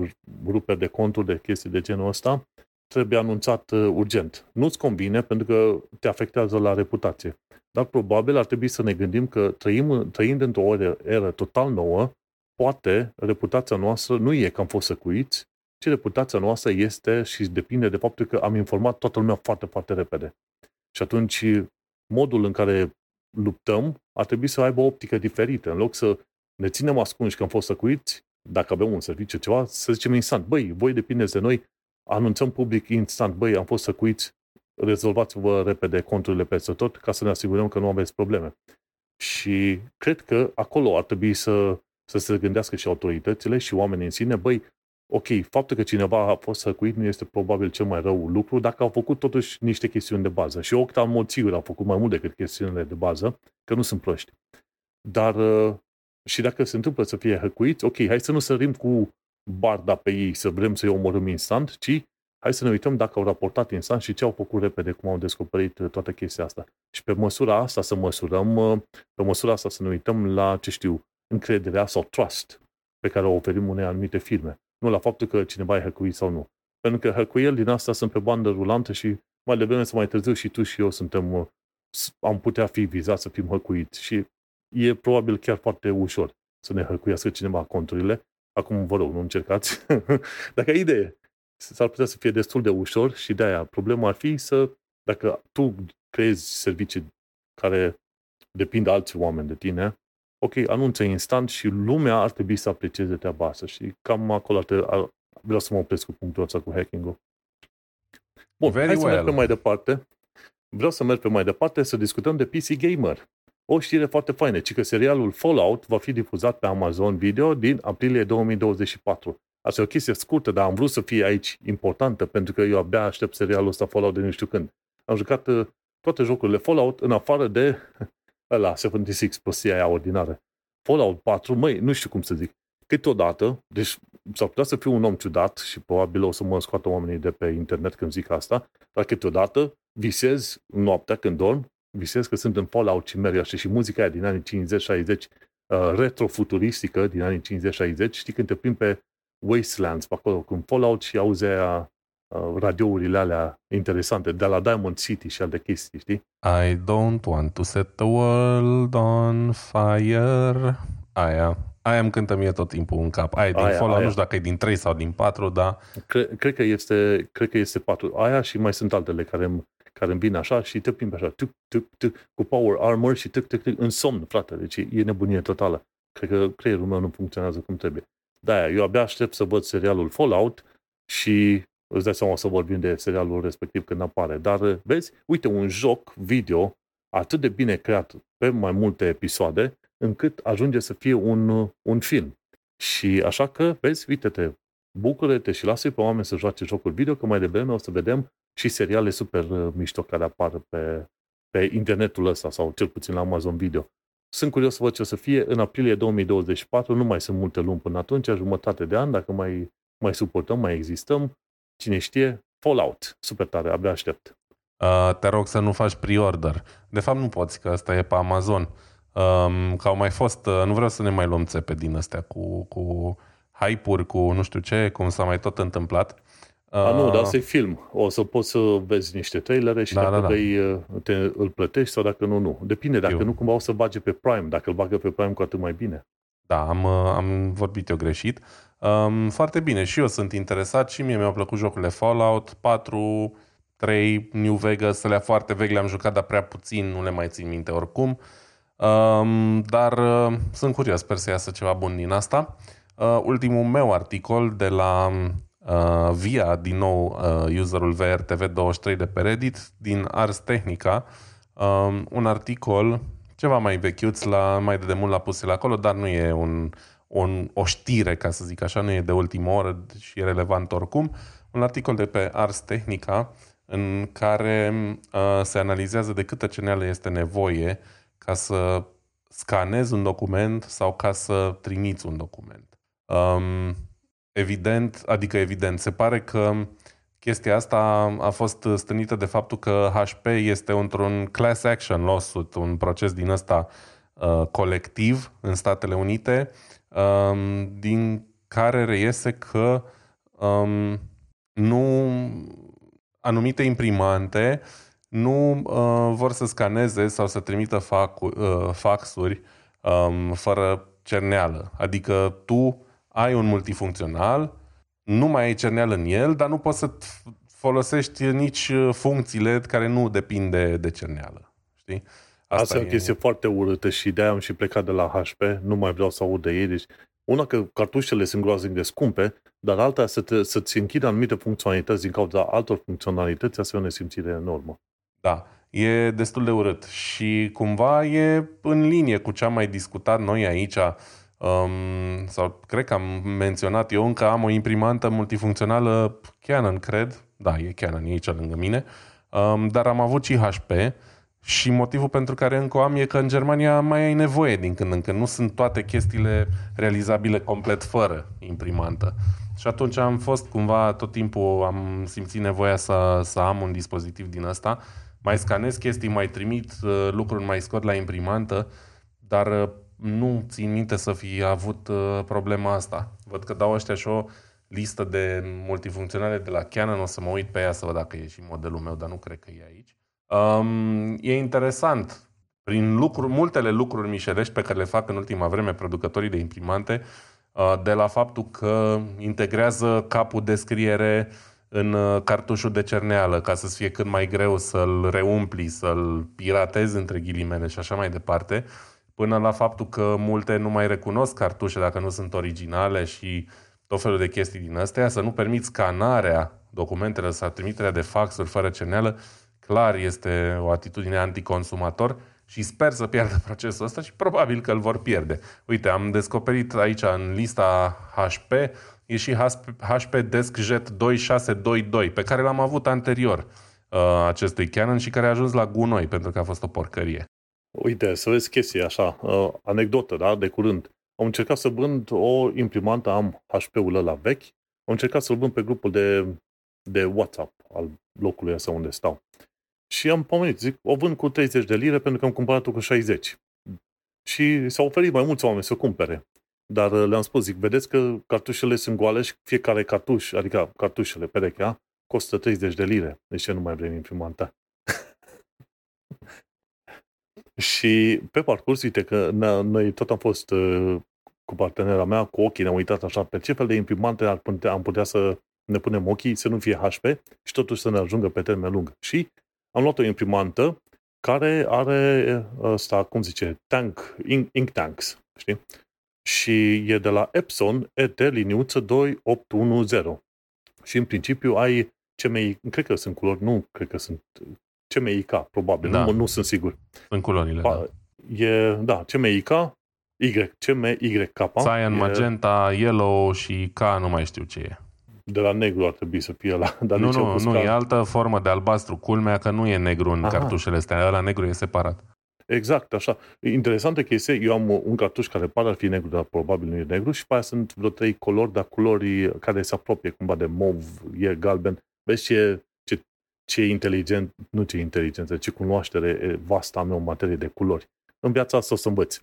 ruperi de conturi, de chestii de genul ăsta, trebuie anunțat uh, urgent. Nu-ți convine pentru că te afectează la reputație. Dar probabil ar trebui să ne gândim că trăim, trăind într-o eră, eră total nouă, poate reputația noastră nu e că am fost săcuiți, ci reputația noastră este și depinde de faptul că am informat toată lumea foarte, foarte repede. Și atunci modul în care luptăm ar trebui să aibă o optică diferită. În loc să ne ținem ascunși că am fost săcuiți, dacă avem un serviciu ceva, să zicem instant, băi, voi depindeți de noi, anunțăm public instant, băi, am fost săcuiți, rezolvați-vă repede conturile peste tot ca să ne asigurăm că nu aveți probleme. Și cred că acolo ar trebui să să se gândească și autoritățile și oamenii în sine, băi, ok, faptul că cineva a fost săcuit nu este probabil cel mai rău lucru, dacă au făcut totuși niște chestiuni de bază. Și Octa, în mod sigur, a făcut mai mult decât chestiunile de bază, că nu sunt proști. Dar uh, și dacă se întâmplă să fie hăcuiți, ok, hai să nu sărim cu barda pe ei, să vrem să-i omorâm instant, ci hai să ne uităm dacă au raportat instant și ce au făcut repede, cum au descoperit uh, toată chestia asta. Și pe măsura asta să măsurăm, uh, pe măsura asta să ne uităm la, ce știu, încrederea sau trust pe care o oferim unei anumite firme. nu la faptul că cineva e hăcuit sau nu. Pentru că hăcuieli din asta sunt pe bandă rulantă și mai devreme sau mai târziu și tu și eu suntem, uh, am putea fi vizați să fim hăcuiți și e probabil chiar foarte ușor să ne hăcuiască cineva conturile. Acum, vă rog, nu încercați. Dacă ai idee, s-ar putea să fie destul de ușor și de aia problema ar fi să, dacă tu creezi servicii care depind alți oameni de tine, ok, anunță instant și lumea ar trebui să aprecieze treaba asta și cam acolo ar, ar, vreau să mă opresc cu punctul ăsta cu hacking-ul. Bun, Very hai well. să merg pe mai departe. Vreau să merg pe mai departe să discutăm de PC Gamer. O știre foarte faină, ci că serialul Fallout va fi difuzat pe Amazon Video din aprilie 2024. Asta e o chestie scurtă, dar am vrut să fie aici importantă, pentru că eu abia aștept serialul ăsta Fallout de nu știu când. Am jucat uh, toate jocurile Fallout în afară de ăla, 76 prostia aia ordinară. Fallout 4, măi, nu știu cum să zic. Câteodată, deci s-ar putea să fiu un om ciudat și probabil o să mă scoată oamenii de pe internet când zic asta, dar câteodată visez noaptea când dorm, visez că sunt în Fallout și merg așa și muzica aia din anii 50-60, uh, retrofuturistică din anii 50-60, știi când te plimbi pe Wastelands, pe acolo, cu Fallout și auzi aia Uh, radiourile alea interesante de la Diamond City și alte chestii, știi? I don't want to set the world on fire. Aia. Aia îmi cântă mie tot timpul în cap. Aia, din aia, Fallout, aia. nu știu dacă e din 3 sau din 4, dar... Cre- cred, că este, cred că este 4. Aia și mai sunt altele care îmi, care îmi vin așa și te plimbi așa, tuc, tuc, tuc, cu power armor și tuc, tuc, tuc, în somn, frate. Deci e nebunie totală. Cred că creierul meu nu funcționează cum trebuie. De-aia, eu abia aștept să văd serialul Fallout și îți dai seama o să vorbim de serialul respectiv când apare. Dar, vezi, uite, un joc video atât de bine creat pe mai multe episoade, încât ajunge să fie un, un film. Și așa că, vezi, uite-te, bucură-te și lasă pe oameni să joace jocuri video, că mai devreme o să vedem și seriale super uh, mișto care apar pe, pe internetul ăsta sau cel puțin la Amazon Video. Sunt curios să văd ce o să fie. În aprilie 2024 nu mai sunt multe luni până atunci, jumătate de an, dacă mai, mai suportăm, mai existăm. Cine știe, Fallout. Super tare, abia aștept. Uh, te rog să nu faci pre-order. De fapt nu poți, că asta e pe Amazon. Um, că au mai fost, uh, nu vreau să ne mai luăm țepe din astea cu, cu hype-uri, cu nu știu ce, cum s-a mai tot întâmplat. Uh, A, nu, dar asta e film. O să poți să vezi niște trailere și da, dacă da, da. Vrei, uh, te, îl plătești sau dacă nu, nu. Depinde, dacă Eu. nu cumva o să bage pe Prime. Dacă îl bagă pe Prime, cu atât mai bine. Da, am, uh, am vorbit eu greșit. Um, foarte bine, și eu sunt interesat și mie mi-au plăcut jocurile Fallout 4, 3, New Vegas, le foarte vechi, le-am jucat, dar prea puțin, nu le mai țin minte oricum. Um, dar uh, sunt curios, sper să iasă ceva bun din asta. Uh, ultimul meu articol de la uh, Via, din nou uh, userul VRTV23 de pe Reddit, din Ars Technica, um, un articol ceva mai vechiuț, la, mai de demult l-a pus la acolo, dar nu e un, un, o știre, ca să zic așa, nu e de ultimă oră și e relevant oricum. Un articol de pe Ars Technica în care uh, se analizează de câtă ceneală este nevoie ca să scanezi un document sau ca să trimiți un document. Um, evident, adică evident, se pare că chestia asta a fost stânită de faptul că HP este într-un class action lawsuit, un proces din ăsta uh, colectiv în Statele Unite, um, din care reiese că um, nu anumite imprimante nu uh, vor să scaneze sau să trimită fac, uh, faxuri um, fără cerneală. Adică tu ai un multifuncțional, nu mai ai cerneală în el, dar nu poți să folosești nici uh, funcțiile care nu depind de, de cerneală. Știi? Asta, Asta e o chestie foarte urâtă și de-aia am și plecat de la HP, nu mai vreau să aud de ei. Deci, una că cartușele sunt groaznic de scumpe, dar alta să te, să-ți închidă anumite funcționalități din cauza altor funcționalități, asta e o nesimțire enormă. Da, e destul de urât și cumva e în linie cu ce am mai discutat noi aici, um, sau cred că am menționat, eu încă am o imprimantă multifuncțională Canon, cred, da, e Canon, e aici lângă mine, um, dar am avut și HP și motivul pentru care încă o am e că în Germania mai ai nevoie din când în când. Nu sunt toate chestiile realizabile complet fără imprimantă. Și atunci am fost cumva, tot timpul am simțit nevoia să, să am un dispozitiv din ăsta. Mai scanez chestii, mai trimit uh, lucruri, mai scot la imprimantă, dar uh, nu țin minte să fi avut uh, problema asta. Văd că dau ăștia și o listă de multifuncționale de la Canon, o să mă uit pe ea să văd dacă e și modelul meu, dar nu cred că e aici. Um, e interesant, prin lucruri, multele lucruri mișelești pe care le fac în ultima vreme producătorii de imprimante, uh, de la faptul că integrează capul de scriere în uh, cartușul de cerneală ca să fie cât mai greu să-l reumpli, să-l piratezi între ghilimele și așa mai departe, până la faptul că multe nu mai recunosc cartușe dacă nu sunt originale și tot felul de chestii din astea, să nu permiți scanarea documentelor sau trimiterea de faxuri fără cerneală, clar este o atitudine anticonsumator și sper să pierdă procesul ăsta și probabil că îl vor pierde. Uite, am descoperit aici în lista HP, e și HP DeskJet 2622, pe care l-am avut anterior uh, acestui Canon și care a ajuns la gunoi pentru că a fost o porcărie. Uite, să vezi chestii așa, uh, anecdotă, da, de curând. Am încercat să vând o imprimantă, am HP-ul ăla vechi, am încercat să-l vând pe grupul de, de WhatsApp al locului ăsta unde stau. Și am pomenit, zic, o vând cu 30 de lire pentru că am cumpărat-o cu 60. Și s-au oferit mai mulți oameni să o cumpere. Dar uh, le-am spus, zic, vedeți că cartușele sunt goale și fiecare cartuș, adică cartușele, perechea, costă 30 de lire. De ce nu mai vrem imprimanta? Și pe parcurs, uite că noi tot am fost uh, cu partenera mea, cu ochii, ne-am uitat așa pe ce fel de imprimante ar putea, am putea să ne punem ochii, să nu fie HP și totuși să ne ajungă pe termen lung. Și am luat o imprimantă care are ăsta, cum zice, tank, ink, ink tanks, știi? Și e de la Epson ET liniuță 2810. Și în principiu ai CMI, cred că sunt culori, nu cred că sunt CMYK, probabil, da. nu, nu sunt sigur. În culorile, pa, da. E, da, CMYK, Y, CMYK. Cyan, e, magenta, yellow și K, nu mai știu ce e de la negru ar trebui să fie la... Dar nu, nu, nu, e altă formă de albastru. Culmea că nu e negru în Aha. cartușele astea, la negru e separat. Exact, așa. Interesantă chestie, eu am un cartuș care pare ar fi negru, dar probabil nu e negru și pe aia sunt vreo trei culori, dar culori care se apropie cumva de mov, e galben. Vezi ce, ce, ce inteligent, nu ce inteligență, ce cunoaștere vastă am eu în materie de culori. În viața asta o să învăț.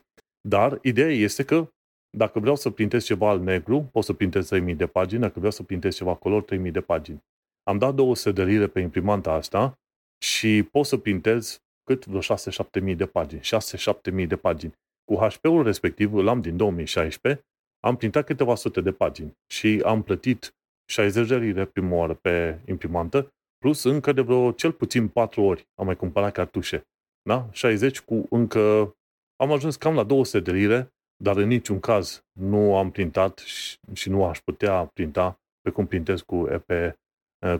Dar ideea este că dacă vreau să printez ceva al negru, pot să printez 3000 de pagini, dacă vreau să printez ceva color, 3000 de pagini. Am dat 200 de lire pe imprimanta asta și pot să printez cât vreo 6-7 de pagini. 6-7 de pagini. Cu HP-ul respectiv, îl am din 2016, am printat câteva sute de pagini și am plătit 60 de lire prima oară pe imprimantă, plus încă de vreo cel puțin 4 ori am mai cumpărat cartușe. Da? 60 cu încă... Am ajuns cam la 200 de lire dar în niciun caz nu am printat și, și nu aș putea printa pe cum printez cu, EP,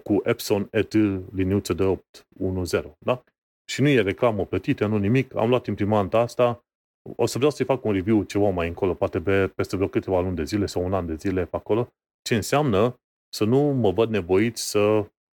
cu Epson ET liniuță de 810. Da? Și nu e reclamă plătită, nu nimic. Am luat imprimanta asta. O să vreau să-i fac un review ceva mai încolo, poate pe, peste vreo câteva luni de zile sau un an de zile pe acolo. Ce înseamnă să nu mă văd nevoit să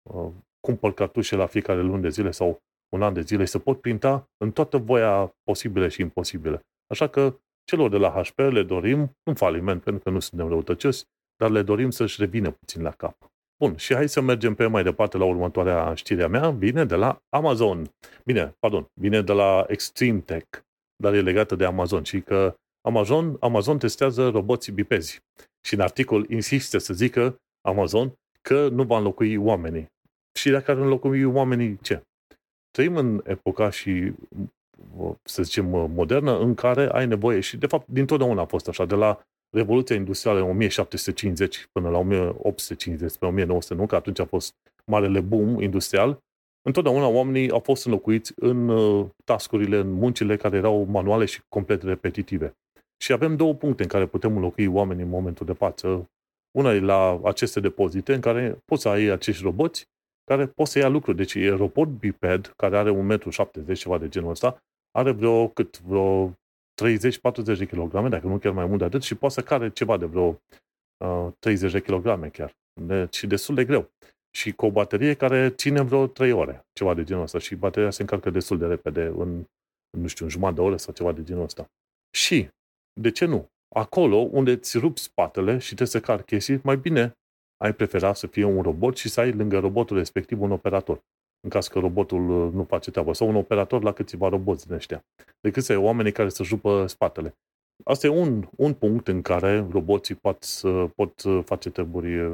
uh, cumpăr cartușe la fiecare luni de zile sau un an de zile, să pot printa în toată voia posibile și imposibile. Așa că Celor de la HP le dorim un faliment, pentru că nu suntem răutăcioși, dar le dorim să-și revină puțin la cap. Bun, și hai să mergem pe mai departe la următoarea știre a mea. Vine de la Amazon. Bine, pardon, vine de la Extreme Tech, dar e legată de Amazon și că Amazon, Amazon testează roboții bipezi. Și în articol insistă să zică Amazon că nu va înlocui oamenii. Și dacă ar înlocui oamenii, ce? Trăim în epoca și să zicem, modernă, în care ai nevoie, și de fapt dintotdeauna a fost așa, de la Revoluția Industrială în 1750 până la 1850, până 1900, nu? că atunci a fost marele boom industrial, întotdeauna oamenii au fost înlocuiți în uh, tascurile, în muncile care erau manuale și complet repetitive. Și avem două puncte în care putem înlocui oamenii în momentul de față. Una e la aceste depozite în care poți să ai acești roboți care pot să ia lucruri. Deci e robot biped, care are 1,70 m, ceva de genul ăsta, are vreo, cât, vreo 30-40 de kilograme, dacă nu chiar mai mult de atât, și poate să care ceva de vreo uh, 30 de kilograme chiar. Deci destul de greu. Și cu o baterie care ține vreo 3 ore, ceva de genul ăsta. Și bateria se încarcă destul de repede, în, nu știu, în jumătate de oră sau ceva de genul ăsta. Și, de ce nu? Acolo unde îți rup spatele și trebuie să car chestii, mai bine ai prefera să fie un robot și să ai lângă robotul respectiv un operator în caz că robotul uh, nu face treaba, sau un operator la câțiva roboți din ăștia, decât să ai oamenii care să jupă spatele. asta e un, un punct în care roboții pot, pot face treburi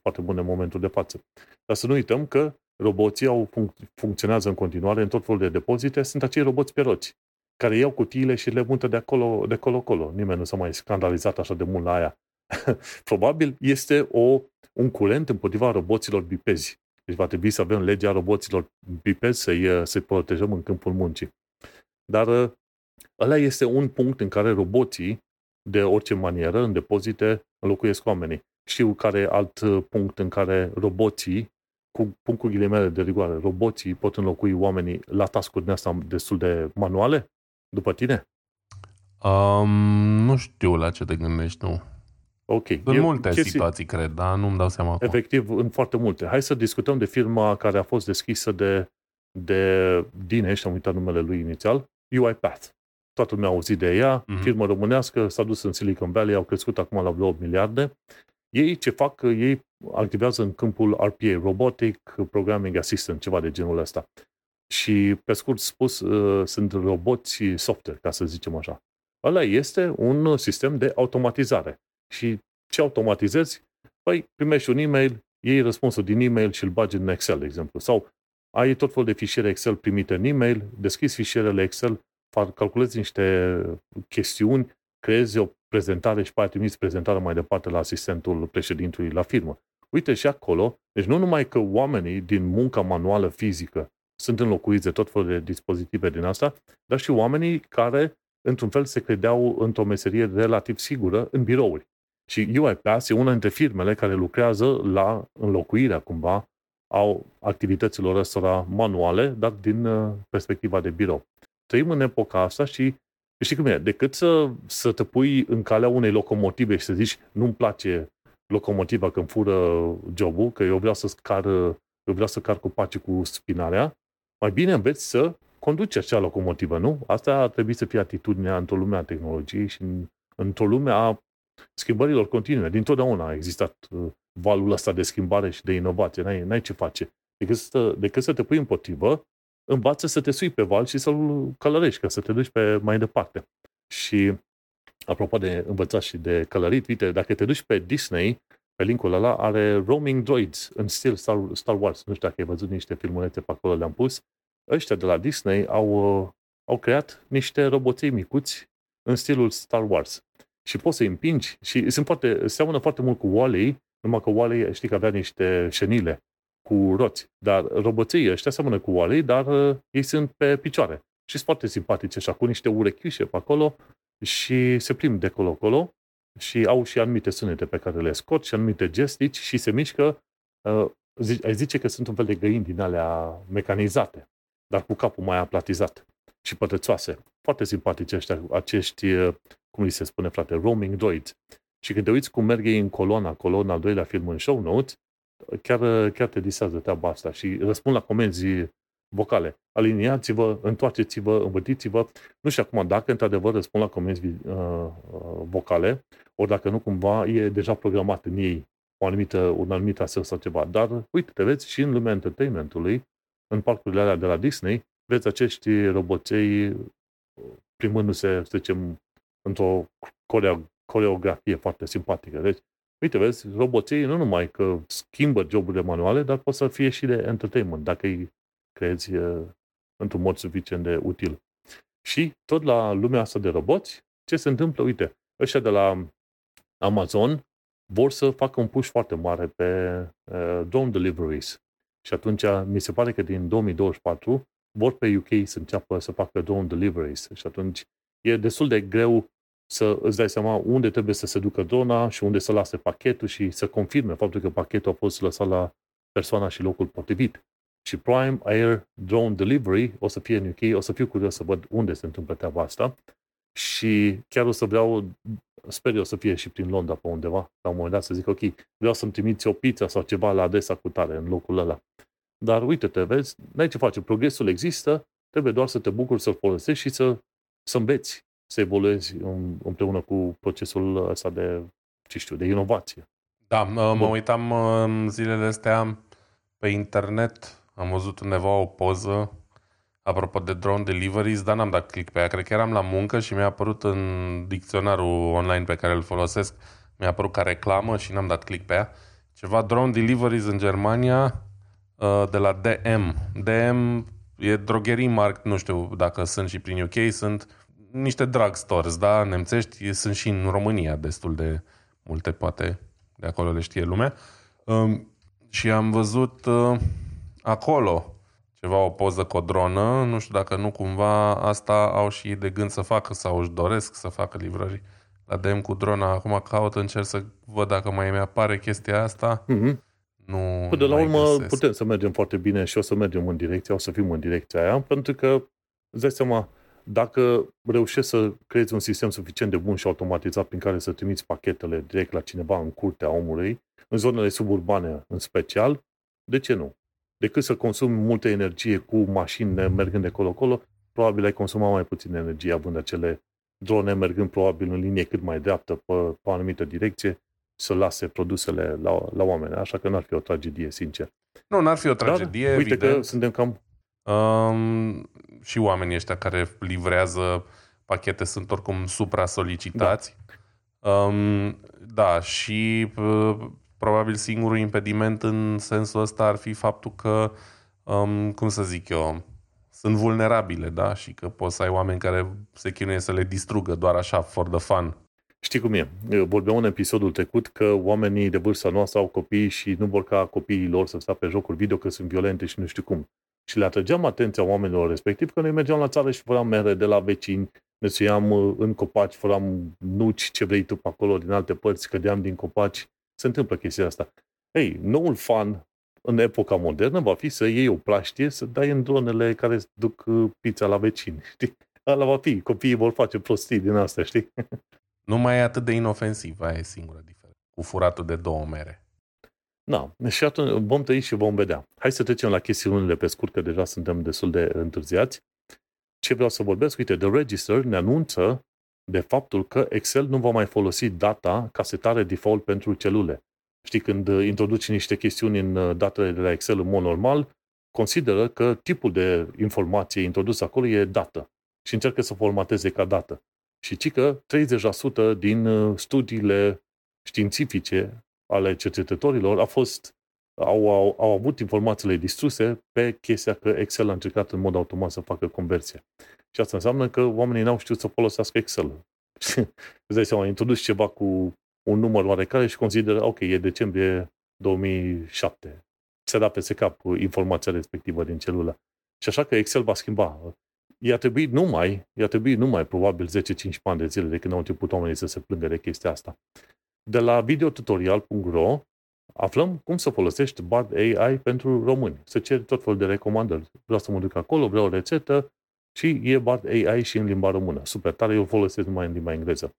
foarte bune în momentul de față. Dar să nu uităm că roboții au func- funcționează în continuare în tot felul de depozite, sunt acei roboți pe roți, care iau cutiile și le mută de acolo, de acolo, acolo. Nimeni nu s-a mai scandalizat așa de mult la aia. Probabil este o, un curent împotriva roboților bipezi. Deci va trebui să avem legea roboților bipezi să-i, să protejăm în câmpul muncii. Dar ăla este un punct în care roboții, de orice manieră, în depozite, înlocuiesc oamenii. Știu care e alt punct în care roboții cu punct cu ghilimele de rigoare, roboții pot înlocui oamenii la task din asta destul de manuale, după tine? Um, nu știu la ce te gândești, nu. Ok. În e multe chestii... situații, cred, dar nu-mi dau seama acum. Efectiv, în foarte multe. Hai să discutăm de firma care a fost deschisă de, de Dine, și am uitat numele lui inițial, UiPath. Toată lumea a auzit de ea, mm-hmm. firmă românească, s-a dus în Silicon Valley, au crescut acum la vreo 8 miliarde. Ei ce fac? Ei activează în câmpul RPA, Robotic Programming Assistant, ceva de genul ăsta. Și, pe scurt spus, uh, sunt roboți software, ca să zicem așa. Ăla este un sistem de automatizare. Și ce automatizezi? Păi, primești un e-mail, iei răspunsul din e-mail și îl bagi în Excel, de exemplu. Sau ai tot felul de fișiere Excel primite în e-mail, deschizi fișierele Excel, calculezi niște chestiuni, creezi o prezentare și poate trimiți prezentarea mai departe la asistentul președintului la firmă. Uite și acolo, deci nu numai că oamenii din munca manuală fizică sunt înlocuiți de tot felul de dispozitive din asta, dar și oamenii care, într-un fel, se credeau într-o meserie relativ sigură în birouri. Și UiPath e una dintre firmele care lucrează la înlocuirea, cumva, au activităților ăstora manuale, dar din uh, perspectiva de birou. Trăim în epoca asta și știi cum e, decât să, să te pui în calea unei locomotive și să zici nu-mi place locomotiva când fură jobul, că eu vreau să car, eu vreau să car cu paci cu spinarea, mai bine înveți să conduci acea locomotivă, nu? Asta ar trebui să fie atitudinea într-o lume a tehnologiei și în, într-o lume a schimbărilor continue. Dintotdeauna a existat uh, valul ăsta de schimbare și de inovație. N-ai, n-ai ce face. Decât să, decât să te pui împotrivă, învață să te sui pe val și să-l călărești, ca să te duci pe mai departe. Și apropo de învățat și de călărit, uite, dacă te duci pe Disney, pe linkul ăla, are roaming droids în stil Star, Star Wars. Nu știu dacă ai văzut niște filmulețe pe acolo, le-am pus. Ăștia de la Disney au, au creat niște roboței micuți în stilul Star Wars. Și poți să împingi și sunt foarte, seamănă foarte mult cu Wally, numai că Wally știi că avea niște șenile cu roți. Dar roboții ăștia seamănă cu Wally, dar uh, ei sunt pe picioare. Și sunt foarte simpatice așa, cu niște urechiușe pe acolo și se plimb de colo-colo și au și anumite sunete pe care le scot și anumite gestici și se mișcă, uh, ai zice că sunt un fel de găini din alea mecanizate, dar cu capul mai aplatizat și pătățoase. Foarte simpatice ăștia, acești, uh, cum li se spune, frate, roaming droids. Și când te uiți cum merg ei în coloana, acolo, în al doilea film în show notes, chiar, chiar te disează treaba asta și răspund la comenzi vocale. Aliniați-vă, întoarceți-vă, învătiți-vă. Nu știu acum dacă într-adevăr răspund la comenzi uh, uh, vocale, ori dacă nu cumva e deja programat în ei o anumită, un anumit asel sau ceva. Dar uite, te vezi și în lumea entertainmentului, în parcurile alea de la Disney, vezi acești roboței primându-se, să zicem, într-o coreografie foarte simpatică. Deci, uite, vezi, roboții nu numai că schimbă joburile manuale, dar pot să fie și de entertainment, dacă îi crezi într-un mod suficient de util. Și tot la lumea asta de roboți, ce se întâmplă? Uite, ăștia de la Amazon vor să facă un push foarte mare pe uh, drone deliveries. Și atunci mi se pare că din 2024 vor pe UK să înceapă să facă drone deliveries. Și atunci e destul de greu să îți dai seama unde trebuie să se ducă drona și unde să lase pachetul și să confirme faptul că pachetul a fost lăsat la persoana și locul potrivit. Și Prime Air Drone Delivery o să fie în UK, o să fiu curios să văd unde se întâmplă treaba asta și chiar o să vreau, sper eu să fie și prin Londra pe undeva, la un moment dat să zic, ok, vreau să-mi trimiți o pizza sau ceva la adresa cu tare în locul ăla. Dar uite-te, vezi, n-ai ce face, progresul există, trebuie doar să te bucuri să-l folosești și să, să înveți să evoluezi împreună cu procesul ăsta de, ce știu, de inovație. Da, mă, mă uitam zilele astea pe internet, am văzut undeva o poză apropo de drone deliveries, dar n-am dat click pe ea. Cred că eram la muncă și mi-a apărut în dicționarul online pe care îl folosesc, mi-a apărut ca reclamă și n-am dat click pe ea. Ceva drone deliveries în Germania uh, de la DM. DM e drogherii mark, nu știu dacă sunt și prin UK, sunt niște drugstores, da, nemțești, sunt și în România destul de multe, poate de acolo le știe lumea. Um, și am văzut uh, acolo ceva, o poză cu o dronă, nu știu dacă nu cumva asta au și de gând să facă sau își doresc să facă livrări la DM cu drona. Acum caut, încerc să văd dacă mai mi apare chestia asta. Mm-hmm. Nu, Păi de la mai urmă găsesc. putem să mergem foarte bine și o să mergem în direcția, o să fim în direcția aia, pentru că, îți dai seama, dacă reușești să creezi un sistem suficient de bun și automatizat prin care să trimiți pachetele direct la cineva în curtea omului, în zonele suburbane în special, de ce nu? Decât să consumi multă energie cu mașini mergând de colo-colo, probabil ai consumat mai puțin energie având acele drone mergând probabil în linie cât mai dreaptă pe, pe o anumită direcție să lase produsele la, la oameni. Așa că n-ar fi o tragedie, sincer. Nu, n-ar fi o tragedie, Dar, uite evident. că suntem cam... Um, și oamenii ăștia care livrează pachete sunt oricum supra-solicitați. Da, um, da și uh, probabil singurul impediment în sensul ăsta ar fi faptul că, um, cum să zic eu, sunt vulnerabile, da? Și că poți să ai oameni care se chinuie să le distrugă doar așa, for the fun. Știi cum e? Vorbeam în episodul trecut că oamenii de vârsta noastră au copii și nu vor ca copiii lor să stea pe jocuri video că sunt violente și nu știu cum. Și le atrăgeam atenția oamenilor respectiv că noi mergeam la țară și făram mere de la vecini, ne suiam în copaci, făram nuci, ce vrei tu pe acolo, din alte părți, cădeam din copaci. Se întâmplă chestia asta. Ei, noul fan în epoca modernă va fi să iei o plaștie, să dai în dronele care duc pizza la vecini, știi? Ala va fi, copiii vor face prostii din astea, știi? Nu mai e atât de inofensiv, aia e singura diferență. Cu furatul de două mere. Da, și atunci vom trăi și vom vedea. Hai să trecem la chestiunile pe scurt, că deja suntem destul de întârziați. Ce vreau să vorbesc? Uite, The Register ne anunță de faptul că Excel nu va mai folosi data ca setare default pentru celule. Știi, când introduci niște chestiuni în datele de la Excel în mod normal, consideră că tipul de informație introdus acolo e dată și încearcă să formateze ca dată. Și ci că 30% din studiile științifice ale cercetătorilor a fost, au, au, au avut informațiile distruse pe chestia că Excel a încercat în mod automat să facă conversia. Și asta înseamnă că oamenii n-au știut să folosească Excel. Îți dai seama, introdus ceva cu un număr oarecare și consideră, ok, e decembrie 2007. Se da peste cap informația respectivă din celulă. Și așa că Excel va schimba. I-a trebuit numai, i-a trebuit numai probabil 10-15 ani de zile de când au început oamenii să se plângă de chestia asta. De la videotutorial.ro aflăm cum să folosești Bard AI pentru români. Să ceri tot felul de recomandări. Vreau să mă duc acolo, vreau o rețetă și e Bard AI și în limba română. Super tare, eu folosesc numai în limba engleză.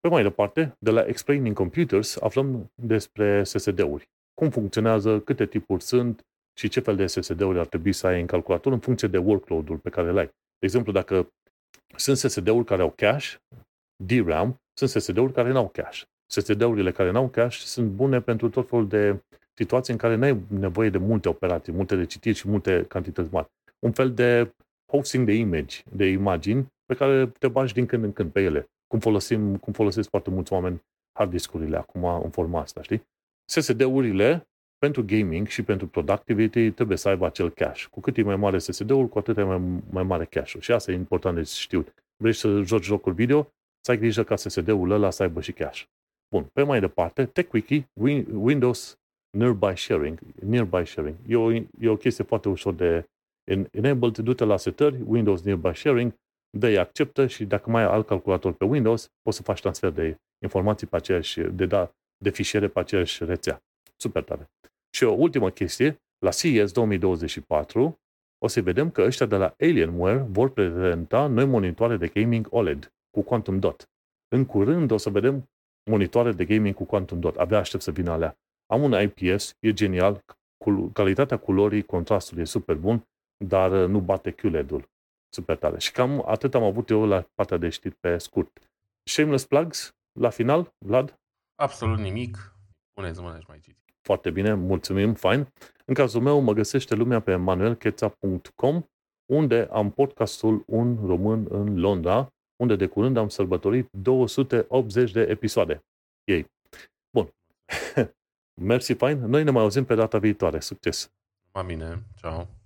Pe mai departe, de la Explaining Computers aflăm despre SSD-uri. Cum funcționează, câte tipuri sunt și ce fel de SSD-uri ar trebui să ai în calculator în funcție de workload-ul pe care îl ai. De exemplu, dacă sunt SSD-uri care au cache, DRAM, sunt SSD-uri care nu au cache. SSD-urile care nu au cache sunt bune pentru tot felul de situații în care nu ai nevoie de multe operații, multe de citiri și multe cantități mari. Un fel de hosting de image, de imagini, pe care te bagi din când în când pe ele. Cum, folosim, cum folosesc foarte mulți oameni hard discurile acum în forma asta, știi? SSD-urile pentru gaming și pentru productivity trebuie să aibă acel cache. Cu cât e mai mare SSD-ul, cu atât e mai, mai mare cache-ul. Și asta e important de știut. Vrei să joci jocuri video, să ai grijă ca SSD-ul ăla să aibă și cache. Bun, pe mai departe, TechWiki, Windows Nearby Sharing. Nearby Sharing. E o, e o chestie foarte ușor de enabled, du-te la setări, Windows Nearby Sharing, dă acceptă și dacă mai ai alt calculator pe Windows, poți să faci transfer de informații pe aceeași, de, da, de fișiere pe aceeași rețea. Super tare. Și o ultimă chestie, la CES 2024 o să vedem că ăștia de la Alienware vor prezenta noi monitoare de gaming OLED cu Quantum Dot. În curând o să vedem monitoare de gaming cu Quantum Dot. Abia aștept să vină alea. Am un IPS, e genial, calitatea culorii, contrastul e super bun, dar nu bate QLED-ul. Super tare. Și cam atât am avut eu la partea de știri pe scurt. Shameless plugs la final, Vlad? Absolut nimic. Puneți mâna și mai citi. Foarte bine, mulțumim, fain. În cazul meu, mă găsește lumea pe manuelcheța.com, unde am podcastul Un Român în Londra, unde de curând am sărbătorit 280 de episoade. Ei. Bun. Mersi fain. Noi ne mai auzim pe data viitoare. Succes! Mai bine. Ciao!